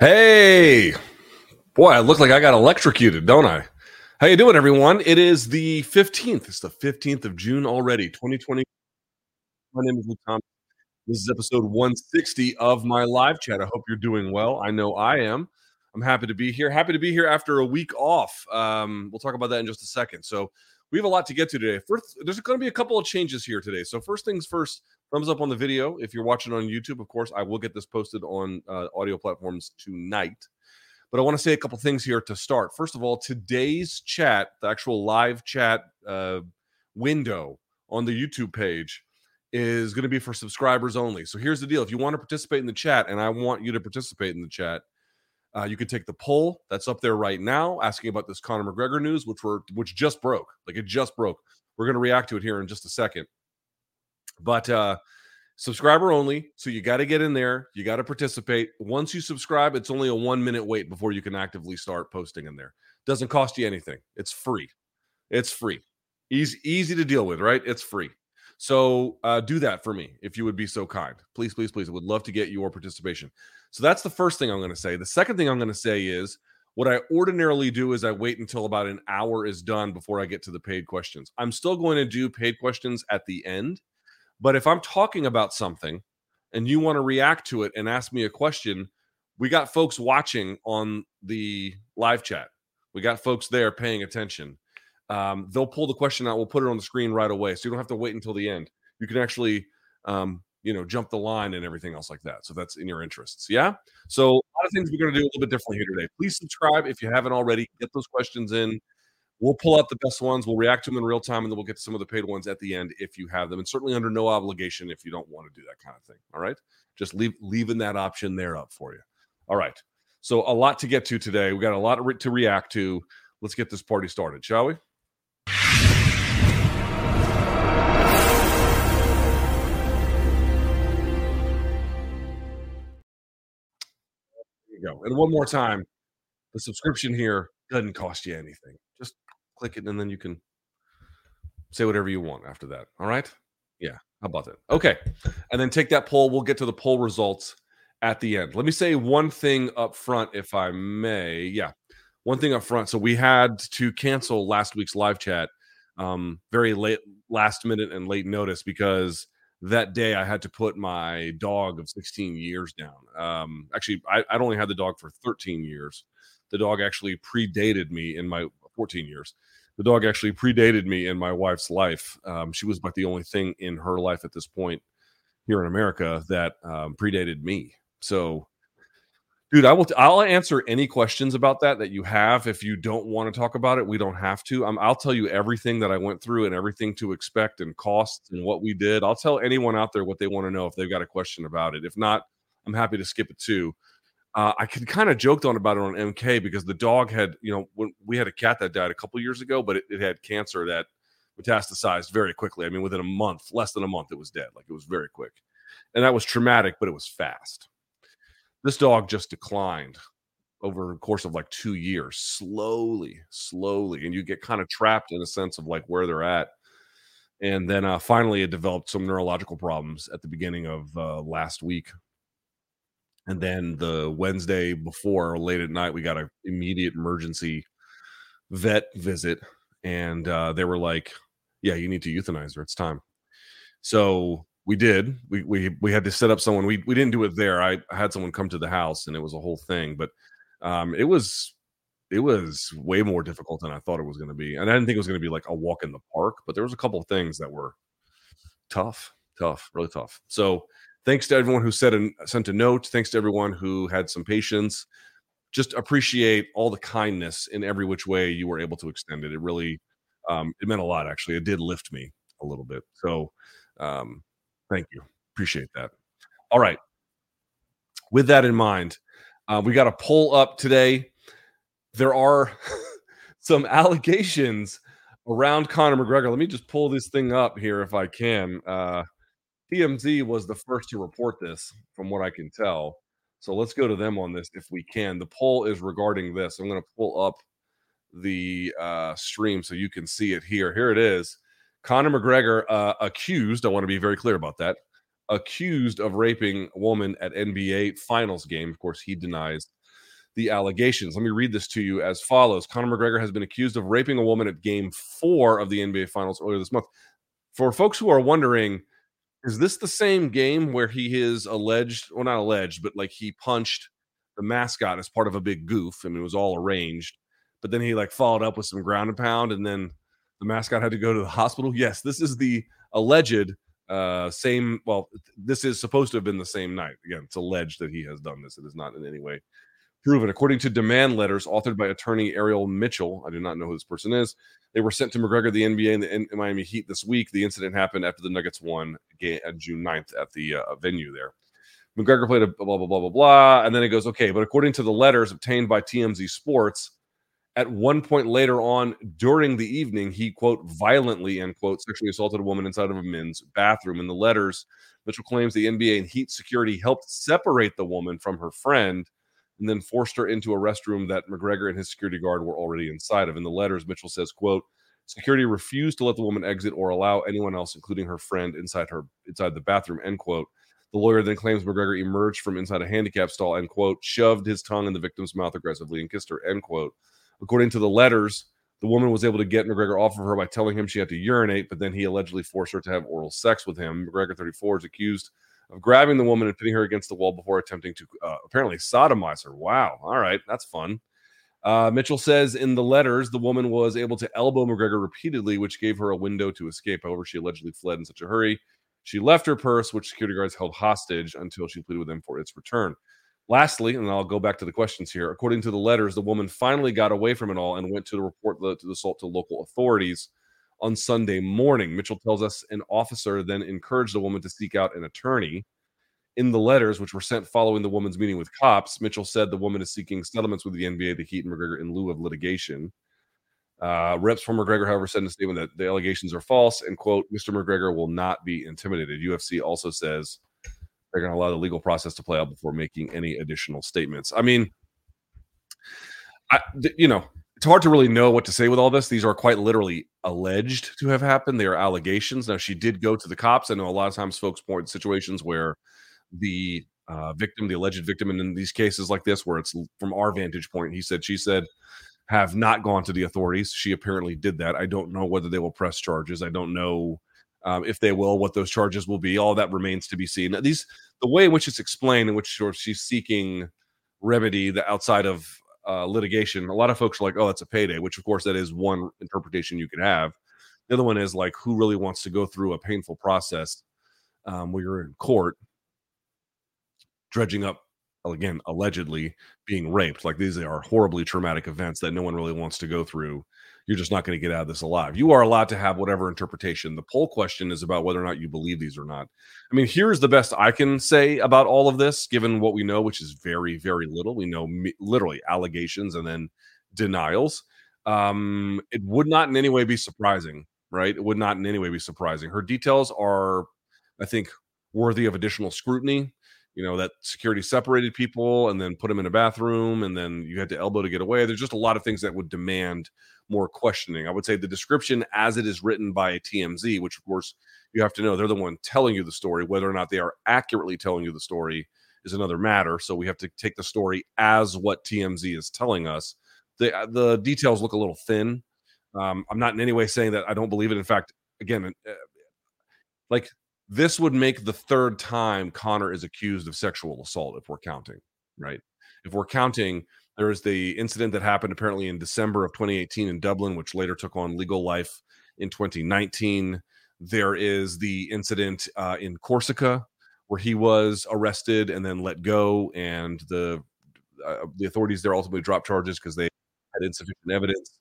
Hey, boy, I look like I got electrocuted, don't I? How you doing, everyone? It is the 15th. It's the 15th of June already, 2020. My name is Luke Thomas. This is episode 160 of my live chat. I hope you're doing well. I know I am. I'm happy to be here. Happy to be here after a week off. Um, we'll talk about that in just a second. So we have a lot to get to today. First, there's going to be a couple of changes here today. So first things first, thumbs up on the video. If you're watching on YouTube, of course, I will get this posted on uh, audio platforms tonight. But I want to say a couple things here to start. First of all, today's chat, the actual live chat uh, window on the YouTube page, is going to be for subscribers only. So here's the deal: if you want to participate in the chat, and I want you to participate in the chat, uh, you can take the poll that's up there right now, asking about this Conor McGregor news, which were which just broke. Like it just broke. We're going to react to it here in just a second. But uh, subscriber only. So you got to get in there. You got to participate. Once you subscribe, it's only a one minute wait before you can actively start posting in there. Doesn't cost you anything. It's free. It's free. Easy, easy to deal with, right? It's free. So uh, do that for me if you would be so kind. Please, please, please. I would love to get your participation. So that's the first thing I'm going to say. The second thing I'm going to say is what I ordinarily do is I wait until about an hour is done before I get to the paid questions. I'm still going to do paid questions at the end but if I'm talking about something and you want to react to it and ask me a question, we got folks watching on the live chat. We got folks there paying attention. Um, they'll pull the question out. We'll put it on the screen right away, so you don't have to wait until the end. You can actually, um, you know, jump the line and everything else like that. So that's in your interests. Yeah. So a lot of things we're going to do a little bit differently here today. Please subscribe if you haven't already. Get those questions in. We'll pull out the best ones. We'll react to them in real time, and then we'll get to some of the paid ones at the end if you have them. And certainly under no obligation if you don't want to do that kind of thing. All right, just leave leaving that option there up for you. All right. So a lot to get to today. We got a lot to react to. Let's get this party started, shall we? There you go. And one more time, the subscription here doesn't cost you anything. Click it, and then you can say whatever you want after that. All right. Yeah. How about that? Okay. And then take that poll. We'll get to the poll results at the end. Let me say one thing up front, if I may. Yeah. One thing up front. So we had to cancel last week's live chat um, very late, last minute and late notice because that day I had to put my dog of 16 years down. Um, actually, I, I'd only had the dog for 13 years. The dog actually predated me in my 14 years. The dog actually predated me in my wife's life. Um, she was about the only thing in her life at this point here in America that um, predated me. So, dude, I will. T- I'll answer any questions about that that you have. If you don't want to talk about it, we don't have to. Um, I'll tell you everything that I went through and everything to expect and costs and what we did. I'll tell anyone out there what they want to know if they've got a question about it. If not, I'm happy to skip it too. Uh, I could kind of joked on about it on MK because the dog had, you know, when we had a cat that died a couple years ago, but it, it, had cancer that metastasized very quickly. I mean, within a month, less than a month, it was dead. Like it was very quick. And that was traumatic, but it was fast. This dog just declined over the course of like two years, slowly, slowly. And you get kind of trapped in a sense of like where they're at. And then uh, finally, it developed some neurological problems at the beginning of uh, last week and then the Wednesday before, late at night, we got an immediate emergency vet visit, and uh, they were like, "Yeah, you need to euthanize her. It's time." So we did. We we we had to set up someone. We we didn't do it there. I, had someone come to the house, and it was a whole thing. But um, it was it was way more difficult than I thought it was going to be. And I didn't think it was going to be like a walk in the park, but there was a couple of things that were tough, tough, really tough. So thanks to everyone who said and sent a note. Thanks to everyone who had some patience. Just appreciate all the kindness in every which way you were able to extend it. It really, um, it meant a lot. Actually, it did lift me a little bit. So, um, thank you. Appreciate that. All right. With that in mind, uh, we got a poll up today. There are some allegations around Conor McGregor. Let me just pull this thing up here if I can. Uh, TMZ was the first to report this, from what I can tell. So let's go to them on this if we can. The poll is regarding this. I'm going to pull up the uh, stream so you can see it here. Here it is. Conor McGregor uh, accused. I want to be very clear about that. Accused of raping a woman at NBA Finals game. Of course, he denies the allegations. Let me read this to you as follows Conor McGregor has been accused of raping a woman at game four of the NBA Finals earlier this month. For folks who are wondering, is this the same game where he is alleged, well, not alleged, but like he punched the mascot as part of a big goof? I mean, it was all arranged, but then he like followed up with some ground and pound, and then the mascot had to go to the hospital. Yes, this is the alleged uh same well this is supposed to have been the same night again it's alleged that he has done this it is not in any way proven. According to demand letters authored by attorney Ariel Mitchell, I do not know who this person is. They were sent to McGregor, the NBA, and the N- Miami Heat this week. The incident happened after the Nuggets won game at June 9th at the uh, venue there. McGregor played a blah, blah, blah, blah, blah. And then it goes, okay, but according to the letters obtained by TMZ Sports, at one point later on during the evening, he, quote, violently, end quote, sexually assaulted a woman inside of a men's bathroom. In the letters, Mitchell claims the NBA and Heat security helped separate the woman from her friend and then forced her into a restroom that McGregor and his security guard were already inside of. In the letters, Mitchell says, quote, security refused to let the woman exit or allow anyone else, including her friend, inside her inside the bathroom, end quote. The lawyer then claims McGregor emerged from inside a handicap stall and quote, shoved his tongue in the victim's mouth aggressively and kissed her, end quote. According to the letters, the woman was able to get McGregor off of her by telling him she had to urinate, but then he allegedly forced her to have oral sex with him. McGregor, 34, is accused of grabbing the woman and pinning her against the wall before attempting to uh, apparently sodomize her. Wow. All right. That's fun. Uh, Mitchell says in the letters, the woman was able to elbow McGregor repeatedly, which gave her a window to escape. However, she allegedly fled in such a hurry. She left her purse, which security guards held hostage until she pleaded with them for its return. Lastly, and I'll go back to the questions here. According to the letters, the woman finally got away from it all and went to report the, to the assault to local authorities on Sunday morning. Mitchell tells us an officer then encouraged the woman to seek out an attorney. In the letters, which were sent following the woman's meeting with cops, Mitchell said the woman is seeking settlements with the NBA, the Heat, and McGregor in lieu of litigation. Uh, reps from McGregor, however, said in a statement that the allegations are false and, quote, Mr. McGregor will not be intimidated. UFC also says they're going to allow the legal process to play out before making any additional statements. I mean, I, you know, it's hard to really know what to say with all this. These are quite literally alleged to have happened. They are allegations. Now, she did go to the cops. I know a lot of times folks point to situations where the uh, victim, the alleged victim, and in these cases like this, where it's from our vantage point, he said, she said, have not gone to the authorities. She apparently did that. I don't know whether they will press charges. I don't know um, if they will, what those charges will be. All that remains to be seen. These, the way in which it's explained, in which she's seeking remedy the outside of uh, litigation, a lot of folks are like, "Oh, that's a payday," which of course that is one interpretation you could have. The other one is like, who really wants to go through a painful process um, where you're in court, dredging up again allegedly being raped? Like these are horribly traumatic events that no one really wants to go through you're just not going to get out of this alive. You are allowed to have whatever interpretation. The poll question is about whether or not you believe these or not. I mean, here's the best I can say about all of this, given what we know, which is very, very little. We know literally allegations and then denials. Um, it would not in any way be surprising, right? It would not in any way be surprising. Her details are, I think, worthy of additional scrutiny you know that security separated people and then put them in a bathroom and then you had to elbow to get away there's just a lot of things that would demand more questioning. I would say the description as it is written by TMZ, which of course you have to know they're the one telling you the story, whether or not they are accurately telling you the story is another matter. So we have to take the story as what TMZ is telling us. The uh, the details look a little thin. Um, I'm not in any way saying that I don't believe it. In fact, again, uh, like this would make the third time Conor is accused of sexual assault if we're counting, right? If we're counting there is the incident that happened apparently in December of 2018 in Dublin, which later took on legal life in 2019. There is the incident uh, in Corsica where he was arrested and then let go, and the uh, the authorities there ultimately dropped charges because they had insufficient evidence.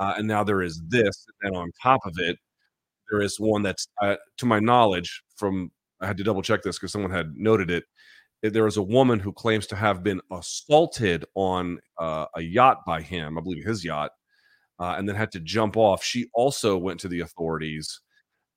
Uh, and now there is this, and on top of it, there is one that's, uh, to my knowledge, from I had to double check this because someone had noted it there is a woman who claims to have been assaulted on uh, a yacht by him, I believe his yacht, uh, and then had to jump off. She also went to the authorities,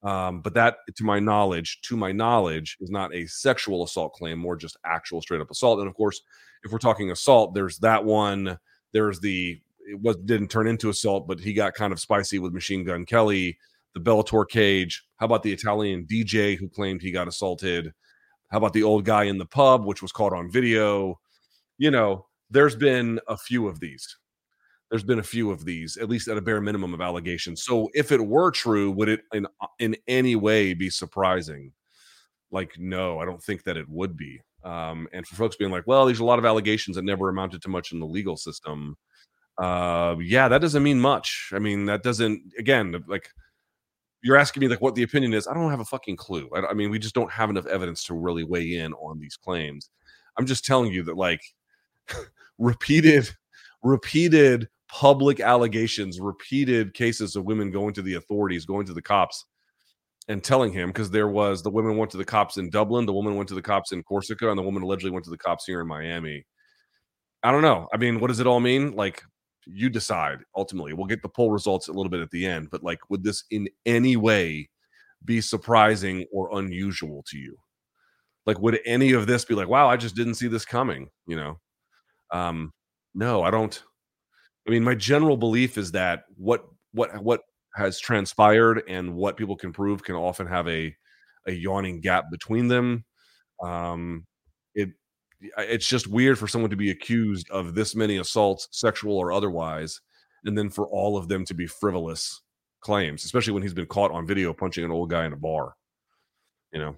um, but that, to my knowledge, to my knowledge, is not a sexual assault claim, more just actual straight up assault. And of course, if we're talking assault, there's that one. There's the it was didn't turn into assault, but he got kind of spicy with Machine Gun Kelly, the Bellator cage. How about the Italian DJ who claimed he got assaulted? How about the old guy in the pub, which was caught on video? You know, there's been a few of these. There's been a few of these, at least at a bare minimum of allegations. So if it were true, would it in uh, in any way be surprising? Like, no, I don't think that it would be. Um, and for folks being like, well, there's a lot of allegations that never amounted to much in the legal system. Uh, yeah, that doesn't mean much. I mean, that doesn't. Again, like you're asking me like what the opinion is. I don't have a fucking clue. I, I mean, we just don't have enough evidence to really weigh in on these claims. I'm just telling you that like repeated, repeated public allegations, repeated cases of women going to the authorities, going to the cops, and telling him because there was the women went to the cops in Dublin, the woman went to the cops in Corsica, and the woman allegedly went to the cops here in Miami. I don't know. I mean, what does it all mean? Like, you decide ultimately. We'll get the poll results a little bit at the end, but like, would this in any way be surprising or unusual to you? Like, would any of this be like, wow, I just didn't see this coming? You know, um, no, I don't. I mean, my general belief is that what what what has transpired and what people can prove can often have a a yawning gap between them. Um, it's just weird for someone to be accused of this many assaults, sexual or otherwise, and then for all of them to be frivolous claims, especially when he's been caught on video punching an old guy in a bar, you know,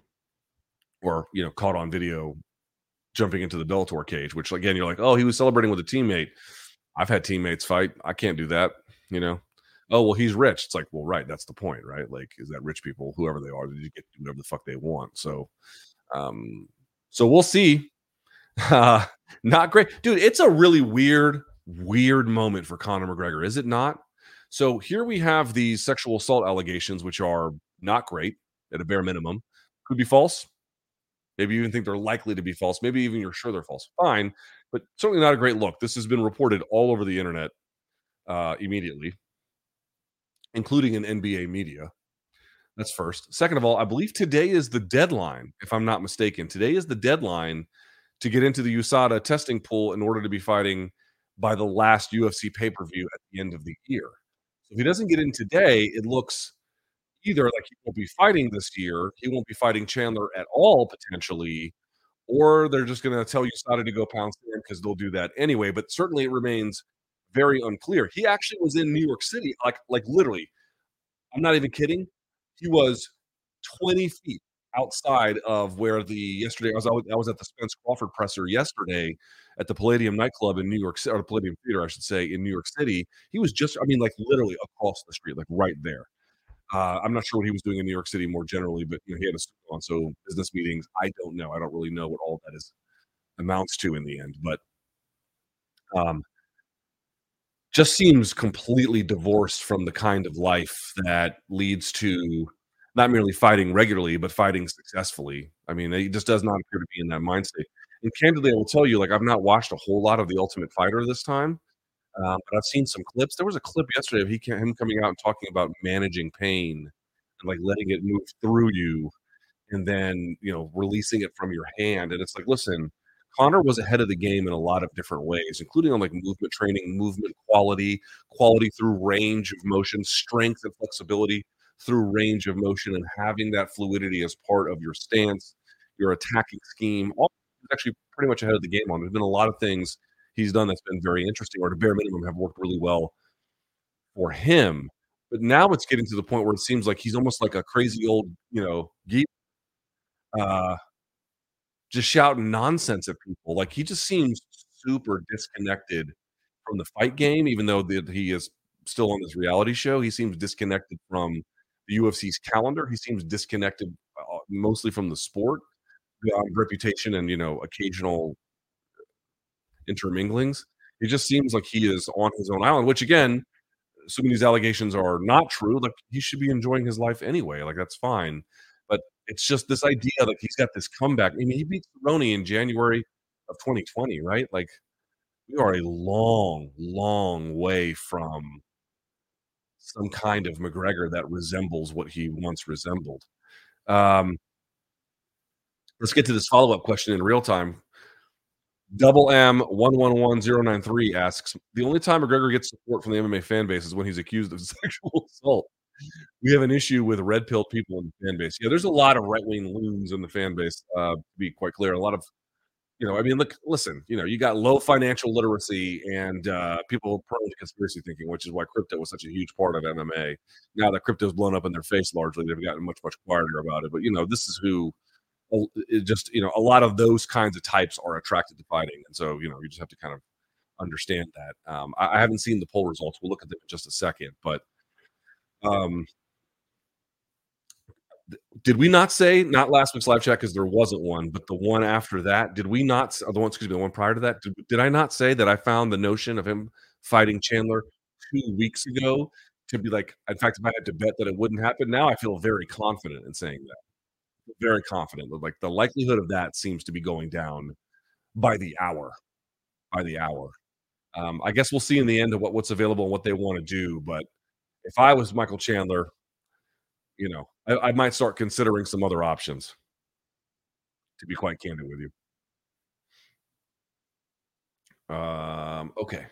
or you know, caught on video jumping into the Bellator cage, which again, you're like, oh, he was celebrating with a teammate. I've had teammates fight. I can't do that, you know. Oh well, he's rich. It's like, well, right. That's the point, right? Like, is that rich people, whoever they are, they get whatever the fuck they want. So, um, so we'll see. Uh, not great, dude. It's a really weird, weird moment for Conor McGregor, is it not? So here we have these sexual assault allegations, which are not great at a bare minimum. Could be false. Maybe you even think they're likely to be false. Maybe even you're sure they're false. Fine, but certainly not a great look. This has been reported all over the internet uh, immediately, including in NBA media. That's first. Second of all, I believe today is the deadline, if I'm not mistaken. Today is the deadline to get into the USADA testing pool in order to be fighting by the last UFC pay per view at the end of the year. So if he doesn't get in today, it looks either like he won't be fighting this year, he won't be fighting Chandler at all potentially, or they're just going to tell USADA to go pound sand because they'll do that anyway. But certainly it remains very unclear. He actually was in New York City, like like literally. I'm not even kidding. He was 20 feet outside of where the yesterday I was I was at the Spence Crawford presser yesterday at the Palladium nightclub in New York City or the Palladium Theater I should say in New York City. He was just I mean like literally across the street, like right there. Uh, I'm not sure what he was doing in New York City more generally, but you know he had a suit on. So business meetings, I don't know. I don't really know what all that is amounts to in the end, but um, just seems completely divorced from the kind of life that leads to not merely fighting regularly, but fighting successfully. I mean, he just does not appear to be in that mind state. And candidly, I will tell you, like, I've not watched a whole lot of The Ultimate Fighter this time, um, but I've seen some clips. There was a clip yesterday of he him coming out and talking about managing pain and like letting it move through you, and then you know releasing it from your hand. And it's like, listen, Conor was ahead of the game in a lot of different ways, including on like movement training, movement quality, quality through range of motion, strength and flexibility through range of motion and having that fluidity as part of your stance, your attacking scheme. All actually pretty much ahead of the game on. There's been a lot of things he's done that's been very interesting, or to bare minimum have worked really well for him. But now it's getting to the point where it seems like he's almost like a crazy old, you know, geek, uh, just shouting nonsense at people. Like he just seems super disconnected from the fight game, even though the, he is still on this reality show. He seems disconnected from the UFC's calendar. He seems disconnected uh, mostly from the sport, reputation and you know occasional interminglings. It just seems like he is on his own island. Which again, assuming these allegations are not true, like he should be enjoying his life anyway. Like that's fine. But it's just this idea that he's got this comeback. I mean, he beat Cerrone in January of 2020, right? Like we are a long, long way from some kind of McGregor that resembles what he once resembled. Um, let's get to this follow up question in real time. Double M one one one zero nine three asks: The only time McGregor gets support from the MMA fan base is when he's accused of sexual assault. We have an issue with red pill people in the fan base. Yeah, there's a lot of right wing loons in the fan base. Uh, to be quite clear, a lot of You know, I mean, look, listen, you know, you got low financial literacy and uh, people prone to conspiracy thinking, which is why crypto was such a huge part of MMA. Now that crypto's blown up in their face largely, they've gotten much, much quieter about it. But, you know, this is who just, you know, a lot of those kinds of types are attracted to fighting. And so, you know, you just have to kind of understand that. Um, I, I haven't seen the poll results. We'll look at them in just a second. But um, did we not say not last week's live chat because there wasn't one, but the one after that? Did we not? The one, excuse me, the one prior to that. Did, did I not say that I found the notion of him fighting Chandler two weeks ago to be like? In fact, if I had to bet that it wouldn't happen, now I feel very confident in saying that. Very confident. Like the likelihood of that seems to be going down by the hour. By the hour. Um, I guess we'll see in the end of what, what's available and what they want to do. But if I was Michael Chandler, you know, I, I might start considering some other options. To be quite candid with you. Um, okay.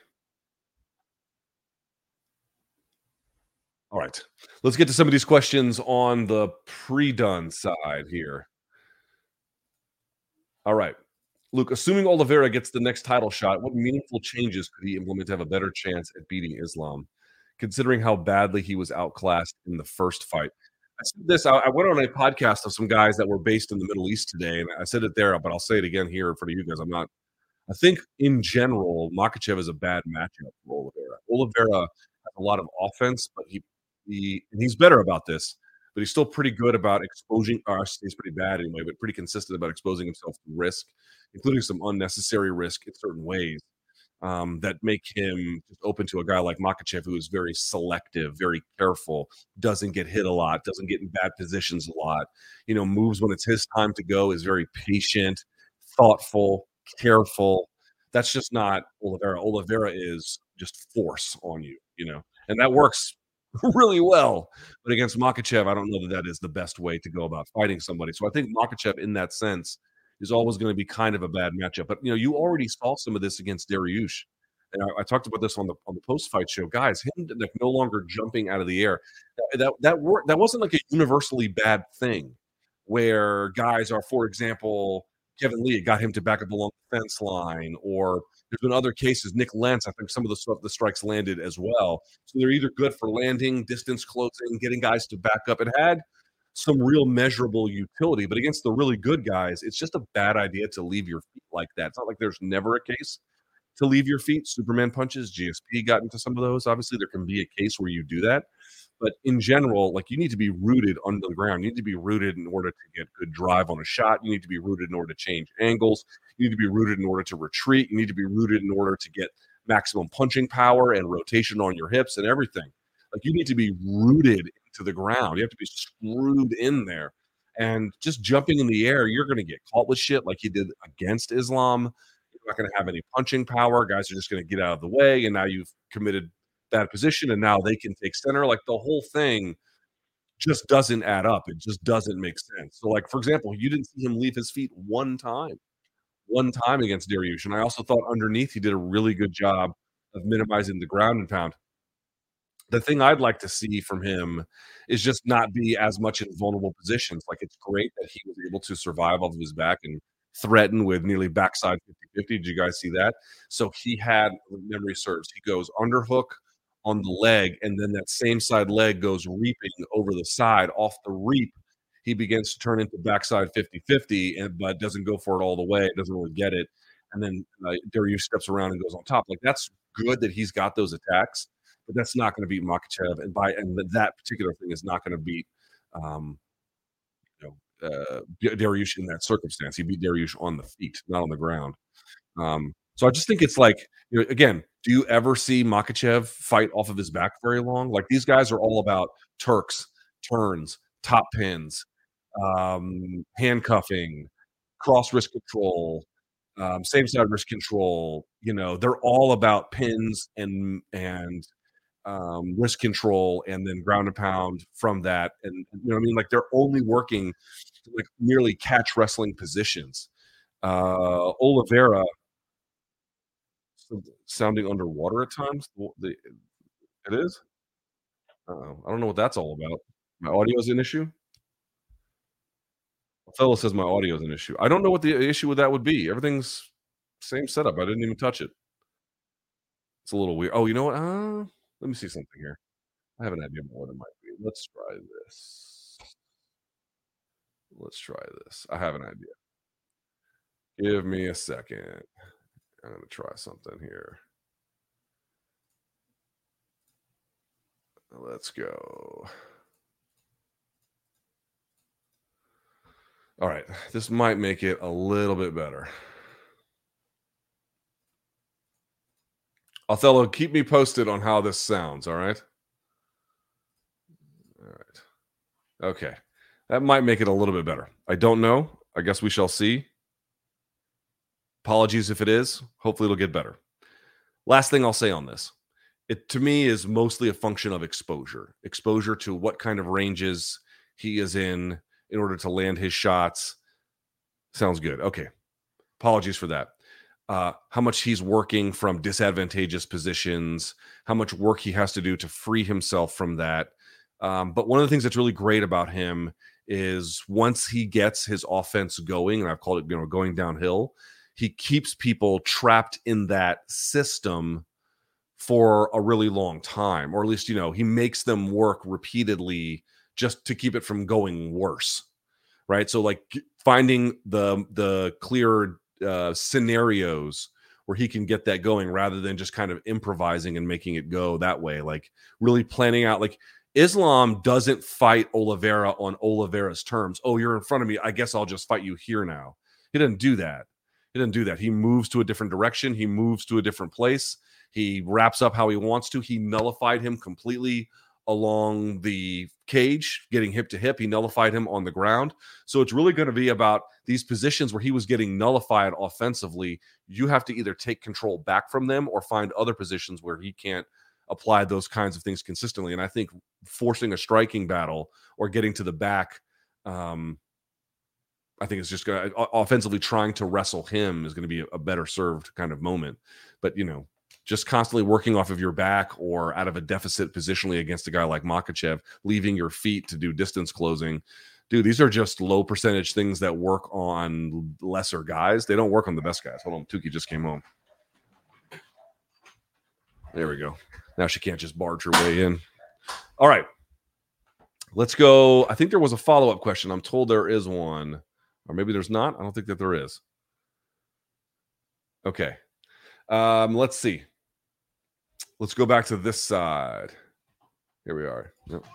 All right. Let's get to some of these questions on the pre-done side here. All right. Luke, assuming Oliveira gets the next title shot, what meaningful changes could he implement to have a better chance at beating Islam, considering how badly he was outclassed in the first fight? I said this. I, I went on a podcast of some guys that were based in the Middle East today, and I said it there, but I'll say it again here for you guys. I'm not. I think in general, Makhachev is a bad matchup for Oliveira. Oliveira has a lot of offense, but he he he's better about this. But he's still pretty good about exposing. Or he's pretty bad anyway, but pretty consistent about exposing himself to risk, including some unnecessary risk in certain ways um, that make him open to a guy like Makhachev, who is very selective, very careful, doesn't get hit a lot, doesn't get in bad positions a lot. You know, moves when it's his time to go, is very patient, thoughtful, careful. That's just not Oliveira. Oliveira is just force on you, you know, and that works really well. But against Makhachev, I don't know that that is the best way to go about fighting somebody. So I think Makhachev, in that sense, is always going to be kind of a bad matchup. But you know, you mm-hmm. already saw some of this against Dariush. And I, I talked about this on the on the post fight show, guys. Him like no longer jumping out of the air. That that that, wor- that wasn't like a universally bad thing, where guys are, for example, Kevin Lee got him to back up along the fence line, or there's been other cases. Nik Lentz, I think some of the stuff the strikes landed as well. So they're either good for landing, distance closing, getting guys to back up. It had some real measurable utility. But against the really good guys, it's just a bad idea to leave your feet like that. It's not like there's never a case to leave your feet. Superman punches, GSP got into some of those. Obviously, there can be a case where you do that. But in general, like you need to be rooted under the ground. You need to be rooted in order to get good drive on a shot. You need to be rooted in order to change angles. You need to be rooted in order to retreat. You need to be rooted in order to get maximum punching power and rotation on your hips and everything. Like you need to be rooted into the ground. You have to be screwed in there. And just jumping in the air, you're going to get caught with shit like you did against Islam. You're not going to have any punching power. Guys are just going to get out of the way. And now you've committed that position. And now they can take center. Like the whole thing just doesn't add up. It just doesn't make sense. So, like, for example, you didn't see him leave his feet one time, one time against Dariush. And I also thought underneath he did a really good job of minimizing the ground and pound the thing I'd like to see from him is just not be as much in vulnerable positions. Like it's great that he was able to survive off of his back and threaten with nearly backside 50-50. Did you guys see that? So he had memory serves, he goes underhook on the leg, and then that same side leg goes reaping over the side off the reap. He begins to turn into backside 50-50 and but doesn't go for it all the way, doesn't really get it. And then uh, Dariush steps around and goes on top. Like that's good that he's got those attacks but that's not going to beat Makhachev, and by and that particular thing is not going to beat, um, you know, uh, Dariush in that circumstance. He beat Dariush on the feet, not on the ground. Um, so I just think it's like, you know, again, do you ever see Makhachev fight off of his back very long? Like these guys are all about Turks, turns, top pins, um, handcuffing, cross wrist control, um, same side wrist control. You know, they're all about pins and and um, wrist control and then ground and pound from that. And you know what I mean? Like they're only working like nearly catch wrestling positions. Uh, Oliveira sounding underwater at times. The, it is. Uh-oh. I don't know what that's all about. My audio is an issue. Othello says my audio is an issue. I don't know what the issue with that would be. Everything's same setup. I didn't even touch it. It's a little weird. Oh, you know what? Uh, let me see something here. I have an idea about what it might be. Let's try this. Let's try this. I have an idea. Give me a second. I'm going to try something here. Let's go. All right. This might make it a little bit better. Othello, keep me posted on how this sounds. All right. All right. Okay. That might make it a little bit better. I don't know. I guess we shall see. Apologies if it is. Hopefully, it'll get better. Last thing I'll say on this it to me is mostly a function of exposure exposure to what kind of ranges he is in in order to land his shots sounds good okay apologies for that uh, how much he's working from disadvantageous positions how much work he has to do to free himself from that um, but one of the things that's really great about him is once he gets his offense going and i've called it you know going downhill he keeps people trapped in that system for a really long time, or at least, you know, he makes them work repeatedly just to keep it from going worse. Right. So like finding the the clear uh, scenarios where he can get that going rather than just kind of improvising and making it go that way. Like really planning out like Islam doesn't fight Oliveira on Oliveira's terms. Oh, you're in front of me. I guess I'll just fight you here now. He doesn't do that. He doesn't do that. He moves to a different direction. He moves to a different place. He wraps up how he wants to. He nullified him completely along the cage, getting hip to hip. He nullified him on the ground. So it's really going to be about these positions where he was getting nullified offensively. You have to either take control back from them or find other positions where he can't apply those kinds of things consistently. And I think forcing a striking battle or getting to the back, um, I think it's just going to offensively trying to wrestle him is going to be a better served kind of moment. But you know, just constantly working off of your back or out of a deficit positionally against a guy like Makhachev, leaving your feet to do distance closing. Dude, these are just low percentage things that work on lesser guys. They don't work on the best guys. Hold on, Tuki just came home. There we go. Now she can't just barge her way in. All right. Let's go. I think there was a follow up question. I'm told there is one, or maybe there's not. I don't think that there is. Okay. Um, let's see. Let's go back to this side. Here we are. Yep.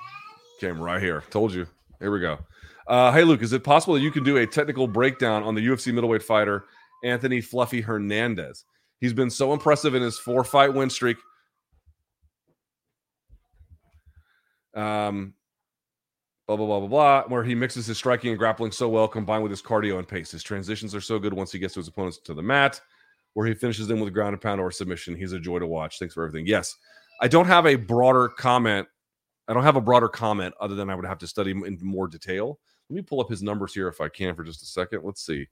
Came right here. Told you. Here we go. Uh, hey, Luke, is it possible that you can do a technical breakdown on the UFC middleweight fighter, Anthony Fluffy Hernandez? He's been so impressive in his four fight win streak. Um, blah, blah, blah, blah, blah, where he mixes his striking and grappling so well combined with his cardio and pace. His transitions are so good once he gets to his opponents to the mat where he finishes them with ground and pound or submission. He's a joy to watch. Thanks for everything. Yes, I don't have a broader comment. I don't have a broader comment other than I would have to study in more detail. Let me pull up his numbers here if I can for just a second. Let's see.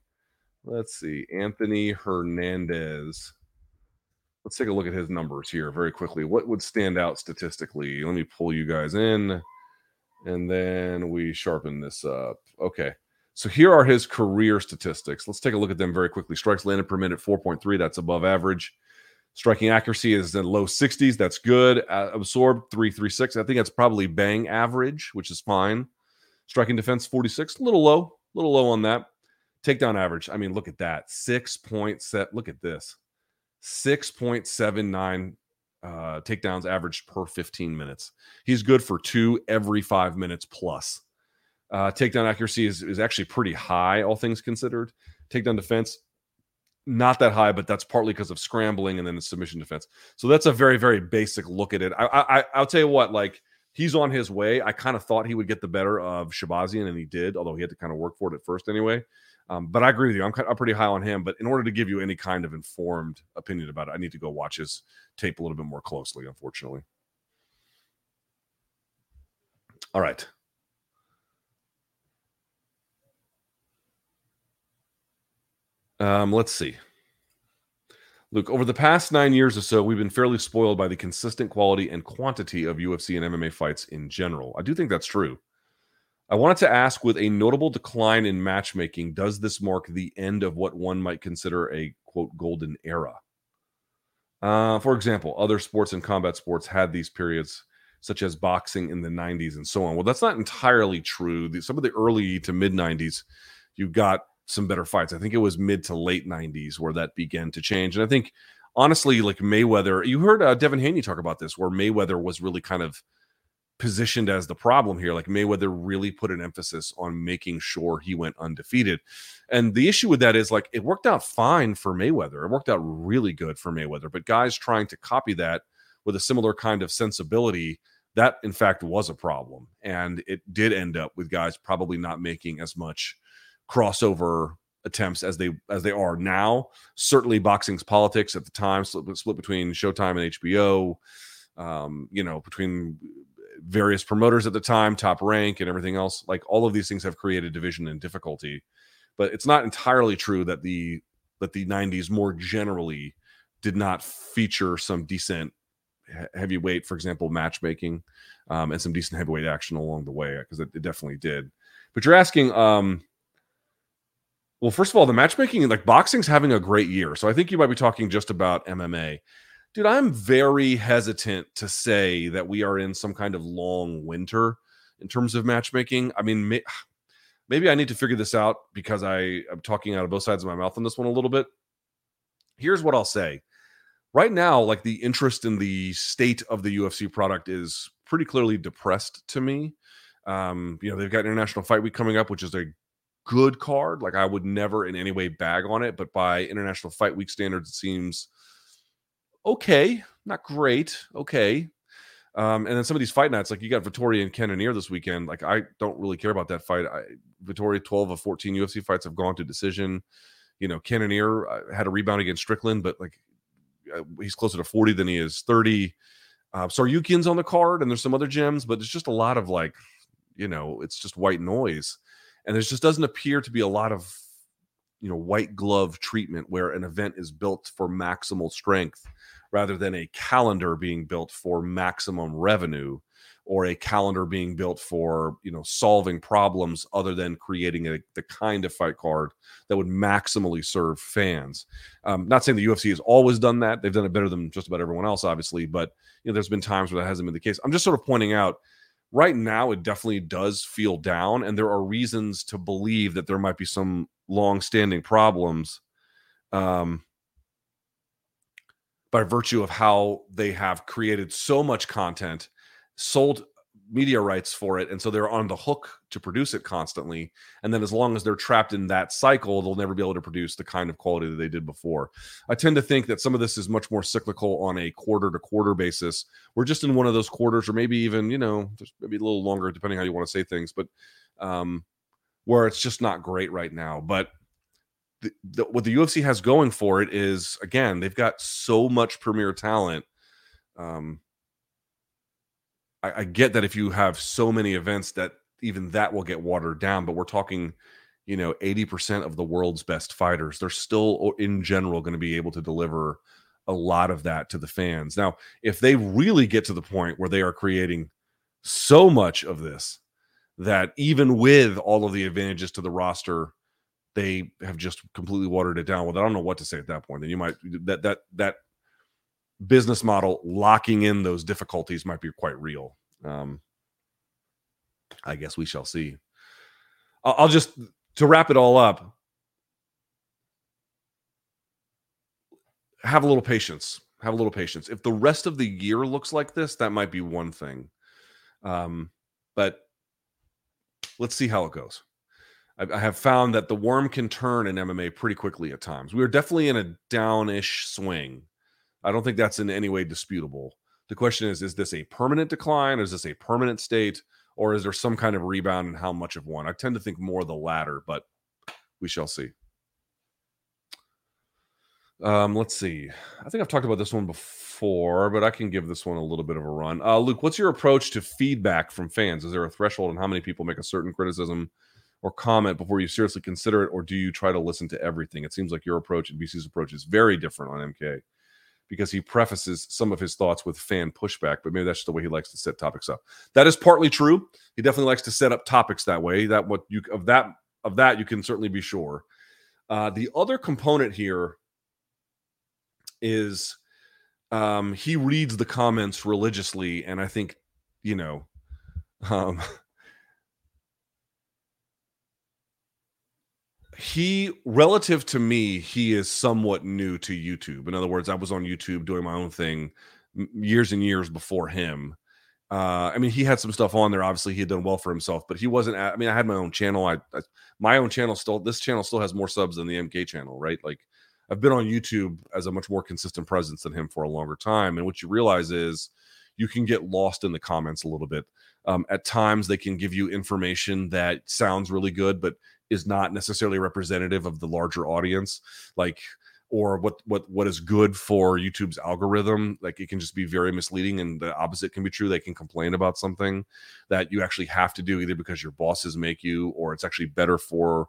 Let's see. Anthony Hernandez. Let's take a look at his numbers here very quickly. What would stand out statistically? Let me pull you guys in and then we sharpen this up. Okay. So here are his career statistics. Let's take a look at them very quickly. Strikes landed per minute 4.3, that's above average. Striking accuracy is in low 60s, that's good. Uh, absorbed 336, I think that's probably bang average, which is fine. Striking defense 46, a little low, a little low on that. Takedown average, I mean, look at that. 6 point set, look at this. 6.79 uh, takedowns averaged per 15 minutes. He's good for two every five minutes plus. Uh, takedown accuracy is, is actually pretty high, all things considered. Takedown defense, not that high, but that's partly because of scrambling and then the submission defense. So that's a very, very basic look at it. I, I I'll tell you what, like he's on his way. I kind of thought he would get the better of Shahbazyan, and he did, although he had to kind of work for it at first anyway. Um, but I agree with you. I'm, I'm pretty high on him. But in order to give you any kind of informed opinion about it, I need to go watch his tape a little bit more closely, unfortunately. All right. Um, let's see. Luke, over the past nine years or so, we've been fairly spoiled by the consistent quality and quantity of UFC and MMA fights in general. I do think that's true. I wanted to ask with a notable decline in matchmaking, does this mark the end of what one might consider a quote golden era? Uh, for example, other sports and combat sports had these periods, such as boxing in the 90s and so on. Well, that's not entirely true. Some of the early to mid 90s, you got some better fights. I think it was mid to late 90s where that began to change. And I think, honestly, like Mayweather, you heard uh, Devin Haney talk about this, where Mayweather was really kind of positioned as the problem here. Like Mayweather really put an emphasis on making sure he went undefeated. And the issue with that is like it worked out fine for Mayweather. It worked out really good for Mayweather. But guys trying to copy that with a similar kind of sensibility, that in fact was a problem. And it did end up with guys probably not making as much crossover attempts as they as they are now. Certainly boxing's politics at the time split, split between Showtime and HBO. Um, you know, between various promoters at the time, top rank, and everything else. Like all of these things have created division and difficulty. But it's not entirely true that the that the 90s more generally did not feature some decent heavyweight, for example, matchmaking, um, and some decent heavyweight action along the way because it, it, definitely did. But you're asking, um, well, first of all, the matchmaking, like boxing's having a great year, so I think you might be talking just about MMA. Dude, I'm very hesitant to say that we are in some kind of long winter in terms of matchmaking. I mean, may, maybe I need to figure this out because I am talking out of both sides of my mouth on this one a little bit. Here's what I'll say. Right now, like the interest in the state of the UFC product is pretty clearly depressed to me. Um, you know, they've got International Fight Week coming up, which is a good card. Like I would never in any way bag on it, but by International Fight Week standards, it seems okay, not great, okay. Um, and then some of these fight nights, like you got Vettori and Cannonier this weekend. Like I don't really care about that fight. I, twelve of fourteen UFC fights have gone to decision. You know, Cannonier uh, had a rebound against Strickland, but like uh, he's closer to forty than he is thirty. Uh, Tsarukyan's on the card, and there's some other gems, but it's just a lot of like, you know, it's just white noise, and there just doesn't appear to be a lot of, you know, white glove treatment where an event is built for maximal strength rather than a calendar being built for maximum revenue or a calendar being built for you know solving problems other than creating a, the kind of fight card that would maximally serve fans. Um, not saying the ufc has always done that. They've done it better than just about everyone else obviously but you know there's been times where that hasn't been the case. I'm just sort of pointing out right now it definitely does feel down and there are reasons to believe that there might be some long-standing problems um, by virtue of how they have created so much content, sold media rights for it, and so they're on the hook to produce it constantly. And then as long as they're trapped in that cycle, they'll never be able to produce the kind of quality that they did before. I tend to think that some of this is much more cyclical on a quarter to quarter basis. We're just in one of those quarters, or maybe even, you know, maybe a little longer, depending how you want to say things, but um, where it's just not great right now. But the, the, what the UFC has going for it is again they've got so much premier talent. Um, I, I get that if you have so many events that even that will get watered down, but we're talking, you know, eighty percent of the world's best fighters. They're still in general going to be able to deliver a lot of that to the fans. Now, if they really get to the point where they are creating so much of this that even with all of the advantages to the roster they have just completely watered it down. Well, I don't know what to say at that point. Then you might that that that business model locking in those difficulties might be quite real. Um, I guess we shall see. I'll, just to wrap it all up. Have a little patience. Have a little patience. If the rest of the year looks like this, that might be one thing. Um, but let's see how it goes. I, have found that the worm can turn in MMA pretty quickly at times. We are definitely in a downish swing. I don't think that's in any way disputable. The question is is this a permanent decline? Is this a permanent state? Or is there some kind of rebound and how much of one? I tend to think more the latter, but we shall see. Um, let's see. I think I've talked about this one before, but I can give this one a little bit of a run. Uh, Luke, what's your approach to feedback from fans? Is there a threshold on how many people make a certain criticism or comment before you seriously consider it, or do you try to listen to everything? It seems like your approach and BC's approach is very different on MK because he prefaces some of his thoughts with fan pushback, but maybe that's just the way he likes to set topics up. That is partly true. He definitely likes to set up topics that way. That what you of that of that you can certainly be sure. Uh, the other component here is um, he reads the comments religiously, and I think you know. Um, he relative to me he is somewhat new to youtube. In other words i was on youtube doing my own thing years and years before him. Uh, i mean he had some stuff on there obviously he had done well for himself but he wasn't i mean i had my own channel I, I my own channel still this channel still has more subs than the mk channel right? Like i've been on youtube as a much more consistent presence than him for a longer time and what you realize is you can get lost in the comments a little bit. Um, at times they can give you information that sounds really good but is not necessarily representative of the larger audience like or what what what is good for YouTube's algorithm like it can just be very misleading and the opposite can be true. They can complain about something that you actually have to do either because your bosses make you or it's actually better for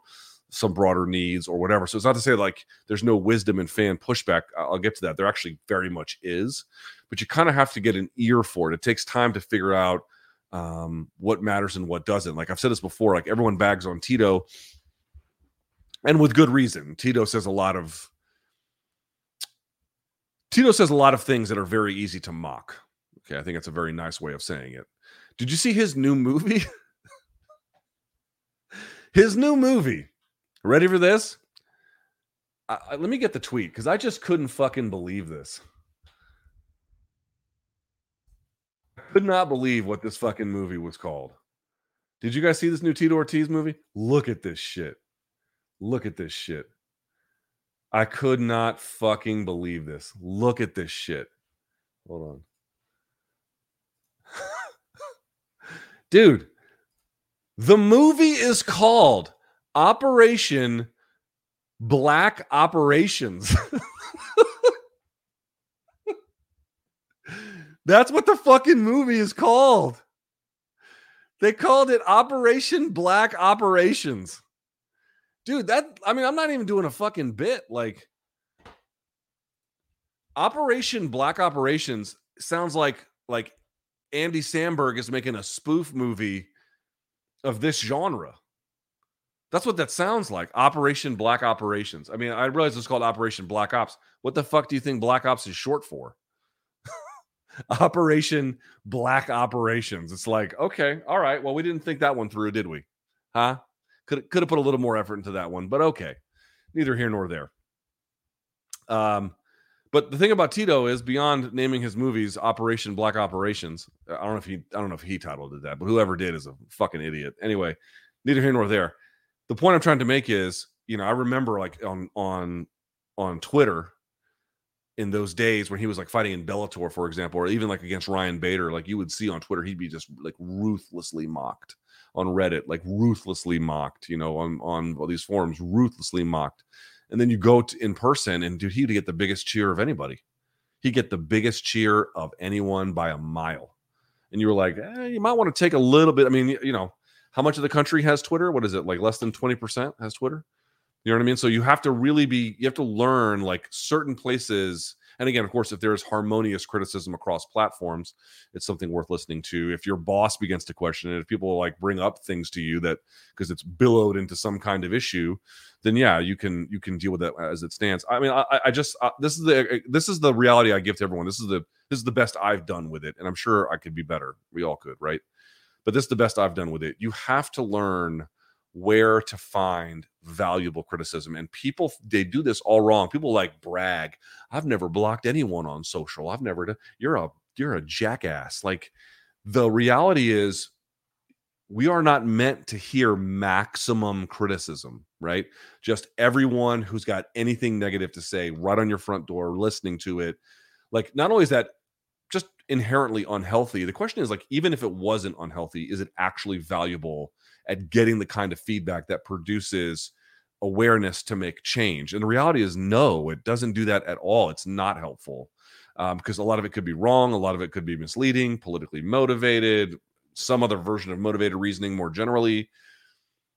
some broader needs or whatever. So it's not to say like there's no wisdom and fan pushback. I'll get to that. There actually very much is but you kind of have to get an ear for it. It takes time to figure out um, what matters and what doesn't. Like I've said this before like everyone bags on Tito and with good reason. Tito says a lot of Tito says a lot of things that are very easy to mock. Okay, I think that's a very nice way of saying it. Did you see his new movie? his new movie. Ready for this? I, I, let me get the tweet because I just couldn't fucking believe this. I could not believe what this fucking movie was called. Did you guys see this new Tito Ortiz movie? Look at this shit. Look at this shit. I could not fucking believe this. Look at this shit. Hold on. Dude, the movie is called Operation Black Operations. That's what the fucking movie is called. They called it Operation Black Operations dude that i mean i'm not even doing a fucking bit like operation black operations sounds like like andy samberg is making a spoof movie of this genre. That's what that sounds like operation black operations. I mean i realize it's called operation black ops. What the fuck do you think black ops is short for? Operation black operations. It's like okay all right. Well we didn't think that one through did we? Huh could could have put a little more effort into that one, but okay. Neither here nor there. Um, but the thing about Tito is beyond naming his movies Operation Black Operations. I don't know if he I don't know if he titled it that, but whoever did is a fucking idiot. Anyway, neither here nor there. The point I'm trying to make is, you know, I remember like on on on Twitter in those days when he was like fighting in Bellator, for example, or even like against Ryan Bader, like you would see on Twitter, he'd be just like ruthlessly mocked on Reddit, like ruthlessly mocked, you know, on on all these forums, ruthlessly mocked. And then you go to, in person, and dude, he'd get the biggest cheer of anybody. He'd get the biggest cheer of anyone by a mile. And you were like, eh, you might want to take a little bit. I mean, you know, how much of the country has Twitter? What is it like? Less than twenty percent has Twitter. You know what I mean? So you have to really be. You have to learn like certain places and again, of course, if there's harmonious criticism across platforms, it's something worth listening to. If your boss begins to question it, if people like bring up things to you that because it's billowed into some kind of issue, then yeah, you can you can deal with that as it stands. I mean, I, I just uh, this is the this is the reality I give to everyone. This is the this is the best I've done with it, and I'm sure I could be better. We all could, right? But this is the best I've done with it. You have to learn where to find valuable criticism and people they do this all wrong. People like brag i've never blocked anyone on social. I've never you're a you're a jackass. Like the reality is we are not meant to hear maximum criticism right? Just everyone who's got anything negative to say right on your front door listening to it. Like not only is that just inherently unhealthy the question is like even if it wasn't unhealthy is it actually valuable at getting the kind of feedback that produces awareness to make change. And the reality is, no, it doesn't do that at all. It's not helpful um, because a lot of it could be wrong, a lot of it could be misleading, politically motivated, some other version of motivated reasoning more generally.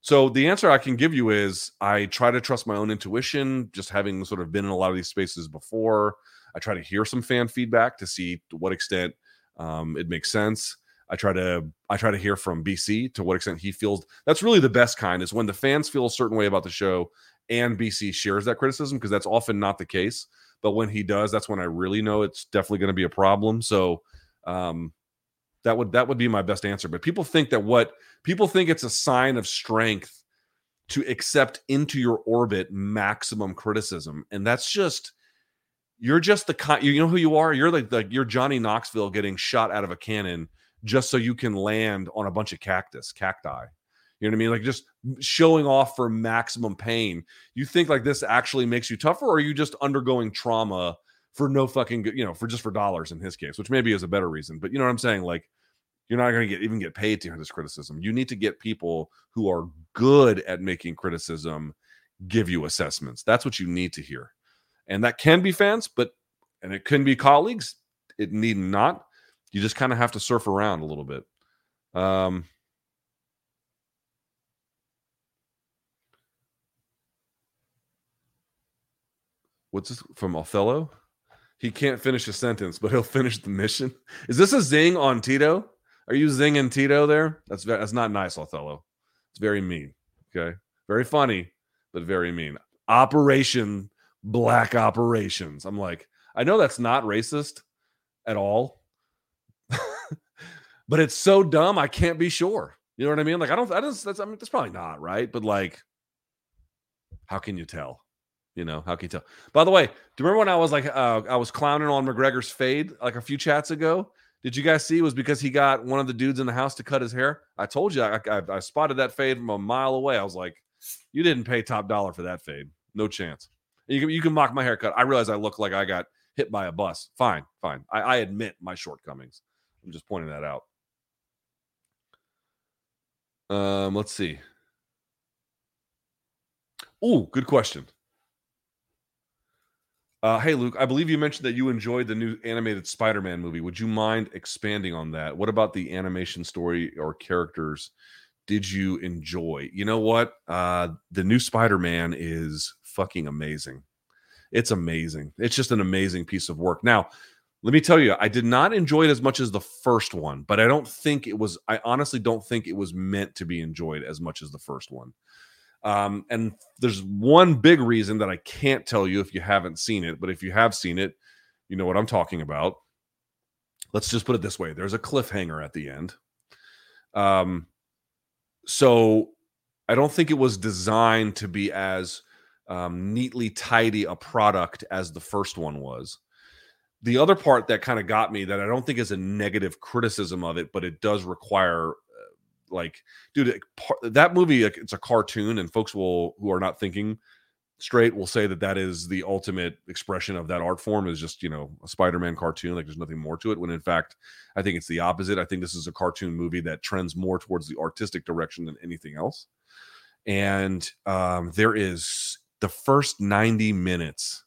So the answer I can give you is I try to trust my own intuition, just having sort of been in a lot of these spaces before. I try to hear some fan feedback to see to what extent um, it makes sense. I try to I try to hear from BC to what extent he feels that's really the best kind is when the fans feel a certain way about the show and BC shares that criticism because that's often not the case. But when he does, that's when I really know it's definitely going to be a problem. So um, that would that would be my best answer. But people think that what people think it's a sign of strength to accept into your orbit maximum criticism, and that's just you're just the kind you know who you are. You're like the you're Johnny Knoxville getting shot out of a cannon just so you can land on a bunch of cactus cacti. You know what I mean? Like just showing off for maximum pain. You think like this actually makes you tougher, or are you just undergoing trauma for no fucking good, you know for just for dollars in his case, which maybe is a better reason. But you know what I'm saying? Like you're not going to get even get paid to hear this criticism. You need to get people who are good at making criticism give you assessments. That's what you need to hear, and that can be fans, but and it can be colleagues. It need not. You just kind of have to surf around a little bit. Um, what's this from Othello? He can't finish a sentence, but he'll finish the mission. Is this a zing on Tito? Are you zinging Tito there? That's that's not nice, Othello. It's very mean. Okay, very funny, but very mean. Operation Black Operations. I'm like, I know that's not racist at all, but it's so dumb. I can't be sure. You know what I mean? Like, I don't. I just. That's. I mean, that's probably not right. But like, how can you tell? You know, how can you tell? By the way, do you remember when I was like, uh, I was clowning on McGregor's fade like a few chats ago? Did you guys see? It was because he got one of the dudes in the house to cut his hair. I told you, I, I, I spotted that fade from a mile away. I was like, you didn't pay top dollar for that fade. No chance. You can, you can mock my haircut. I realize I look like I got hit by a bus. Fine, fine. I, I admit my shortcomings. I'm just pointing that out. Um, let's see. Oh, good question. Uh, hey, Luke, I believe you mentioned that you enjoyed the new animated Spider Man movie. Would you mind expanding on that? What about the animation story or characters did you enjoy? You know what? Uh, the new Spider Man is fucking amazing. It's amazing. It's just an amazing piece of work. Now, let me tell you, I did not enjoy it as much as the first one, but I don't think it was, I honestly don't think it was meant to be enjoyed as much as the first one. Um, and there's one big reason that I can't tell you if you haven't seen it, but if you have seen it, you know what I'm talking about. Let's just put it this way there's a cliffhanger at the end. Um, so I don't think it was designed to be as um, neatly tidy a product as the first one was. The other part that kind of got me that I don't think is a negative criticism of it, but it does require like dude that movie it's a cartoon and folks will who are not thinking straight will say that that is the ultimate expression of that art form is just you know a spider-man cartoon like there's nothing more to it when in fact i think it's the opposite i think this is a cartoon movie that trends more towards the artistic direction than anything else. And um, there is the first 90 minutes